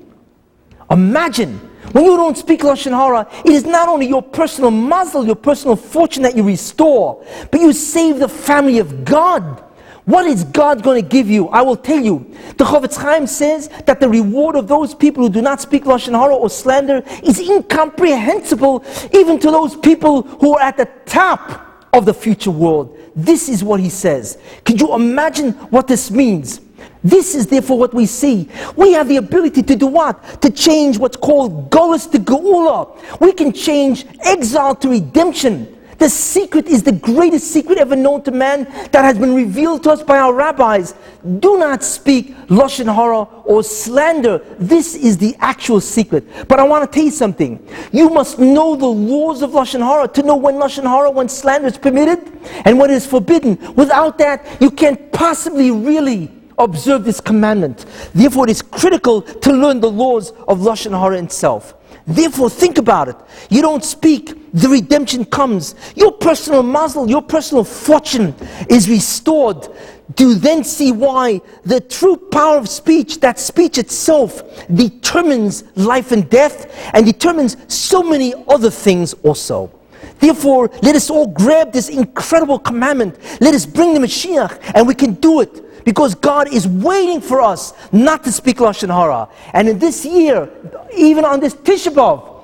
Imagine when you don't speak Lashon Hara, it is not only your personal mazel, your personal fortune that you restore, but you save the family of God. What is God going to give you? I will tell you. The Chofetz Chaim says that the reward of those people who do not speak Lashon Hara or slander is incomprehensible even to those people who are at the top of the future world. This is what he says. Could you imagine what this means? This is therefore what we see. We have the ability to do what? To change what's called Golas to Geula. We can change exile to redemption. The secret is the greatest secret ever known to man that has been revealed to us by our rabbis. Do not speak Lashon Hara or slander. This is the actual secret. But I want to tell you something. You must know the laws of Lashon Hara to know when Lashon Hara, when slander is permitted and when it is forbidden. Without that, you can't possibly really observe this commandment. Therefore, it is critical to learn the laws of Lashon Hara itself. Therefore, think about it. You don't speak, the redemption comes. Your personal mazel, your personal fortune is restored. Do then see why the true power of speech, that speech itself, determines life and death and determines so many other things also. Therefore, let us all grab this incredible commandment. Let us bring the Mashiach, and we can do it because God is waiting for us not to speak Lashon Hara. And in this year, even on this Tisha B'Av,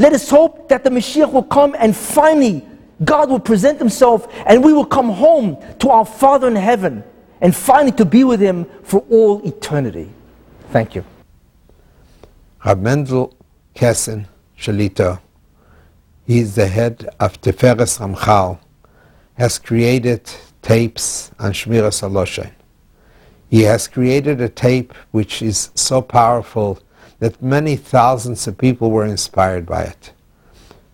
let us hope that the Mashiach will come and finally God will present himself and we will come home to our Father in heaven and finally to be with him for all eternity. Thank you. Rab Mendel Kessin Shalito, he is the head of Tiferes Ramchal, has created tapes on Shmiras Halashon. He has created a tape which is so powerful that many thousands of people were inspired by it.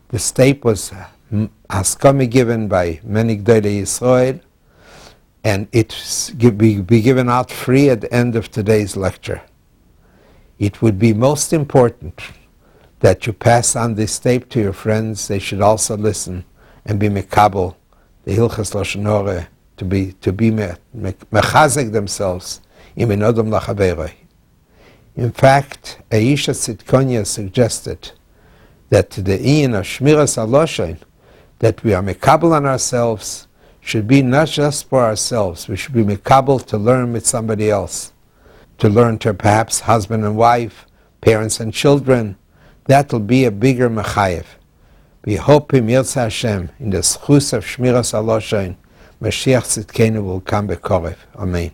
This tape was mm, Haskami given by many Gedolei Yisrael, and it will be given out free at the end of today's lecture. It would be most important that you pass on this tape to your friends. They should also listen and be mekabel, the Hilchas Lashon to be to be mechazek themselves in benodom lachaveroi. In fact, Aisha Tzidkonia suggested that the Ian of Shmiras Halashon, that we are mekabel on ourselves, should be not just for ourselves. We should be mekabel to learn with somebody else, to learn to perhaps husband and wife, parents and children. That will be a bigger mechayev. We hope in Yirtzeh Hashem, in the zchus of Shmiras Halashon, Mashiach Tzidkenu will come bekorev. Amen.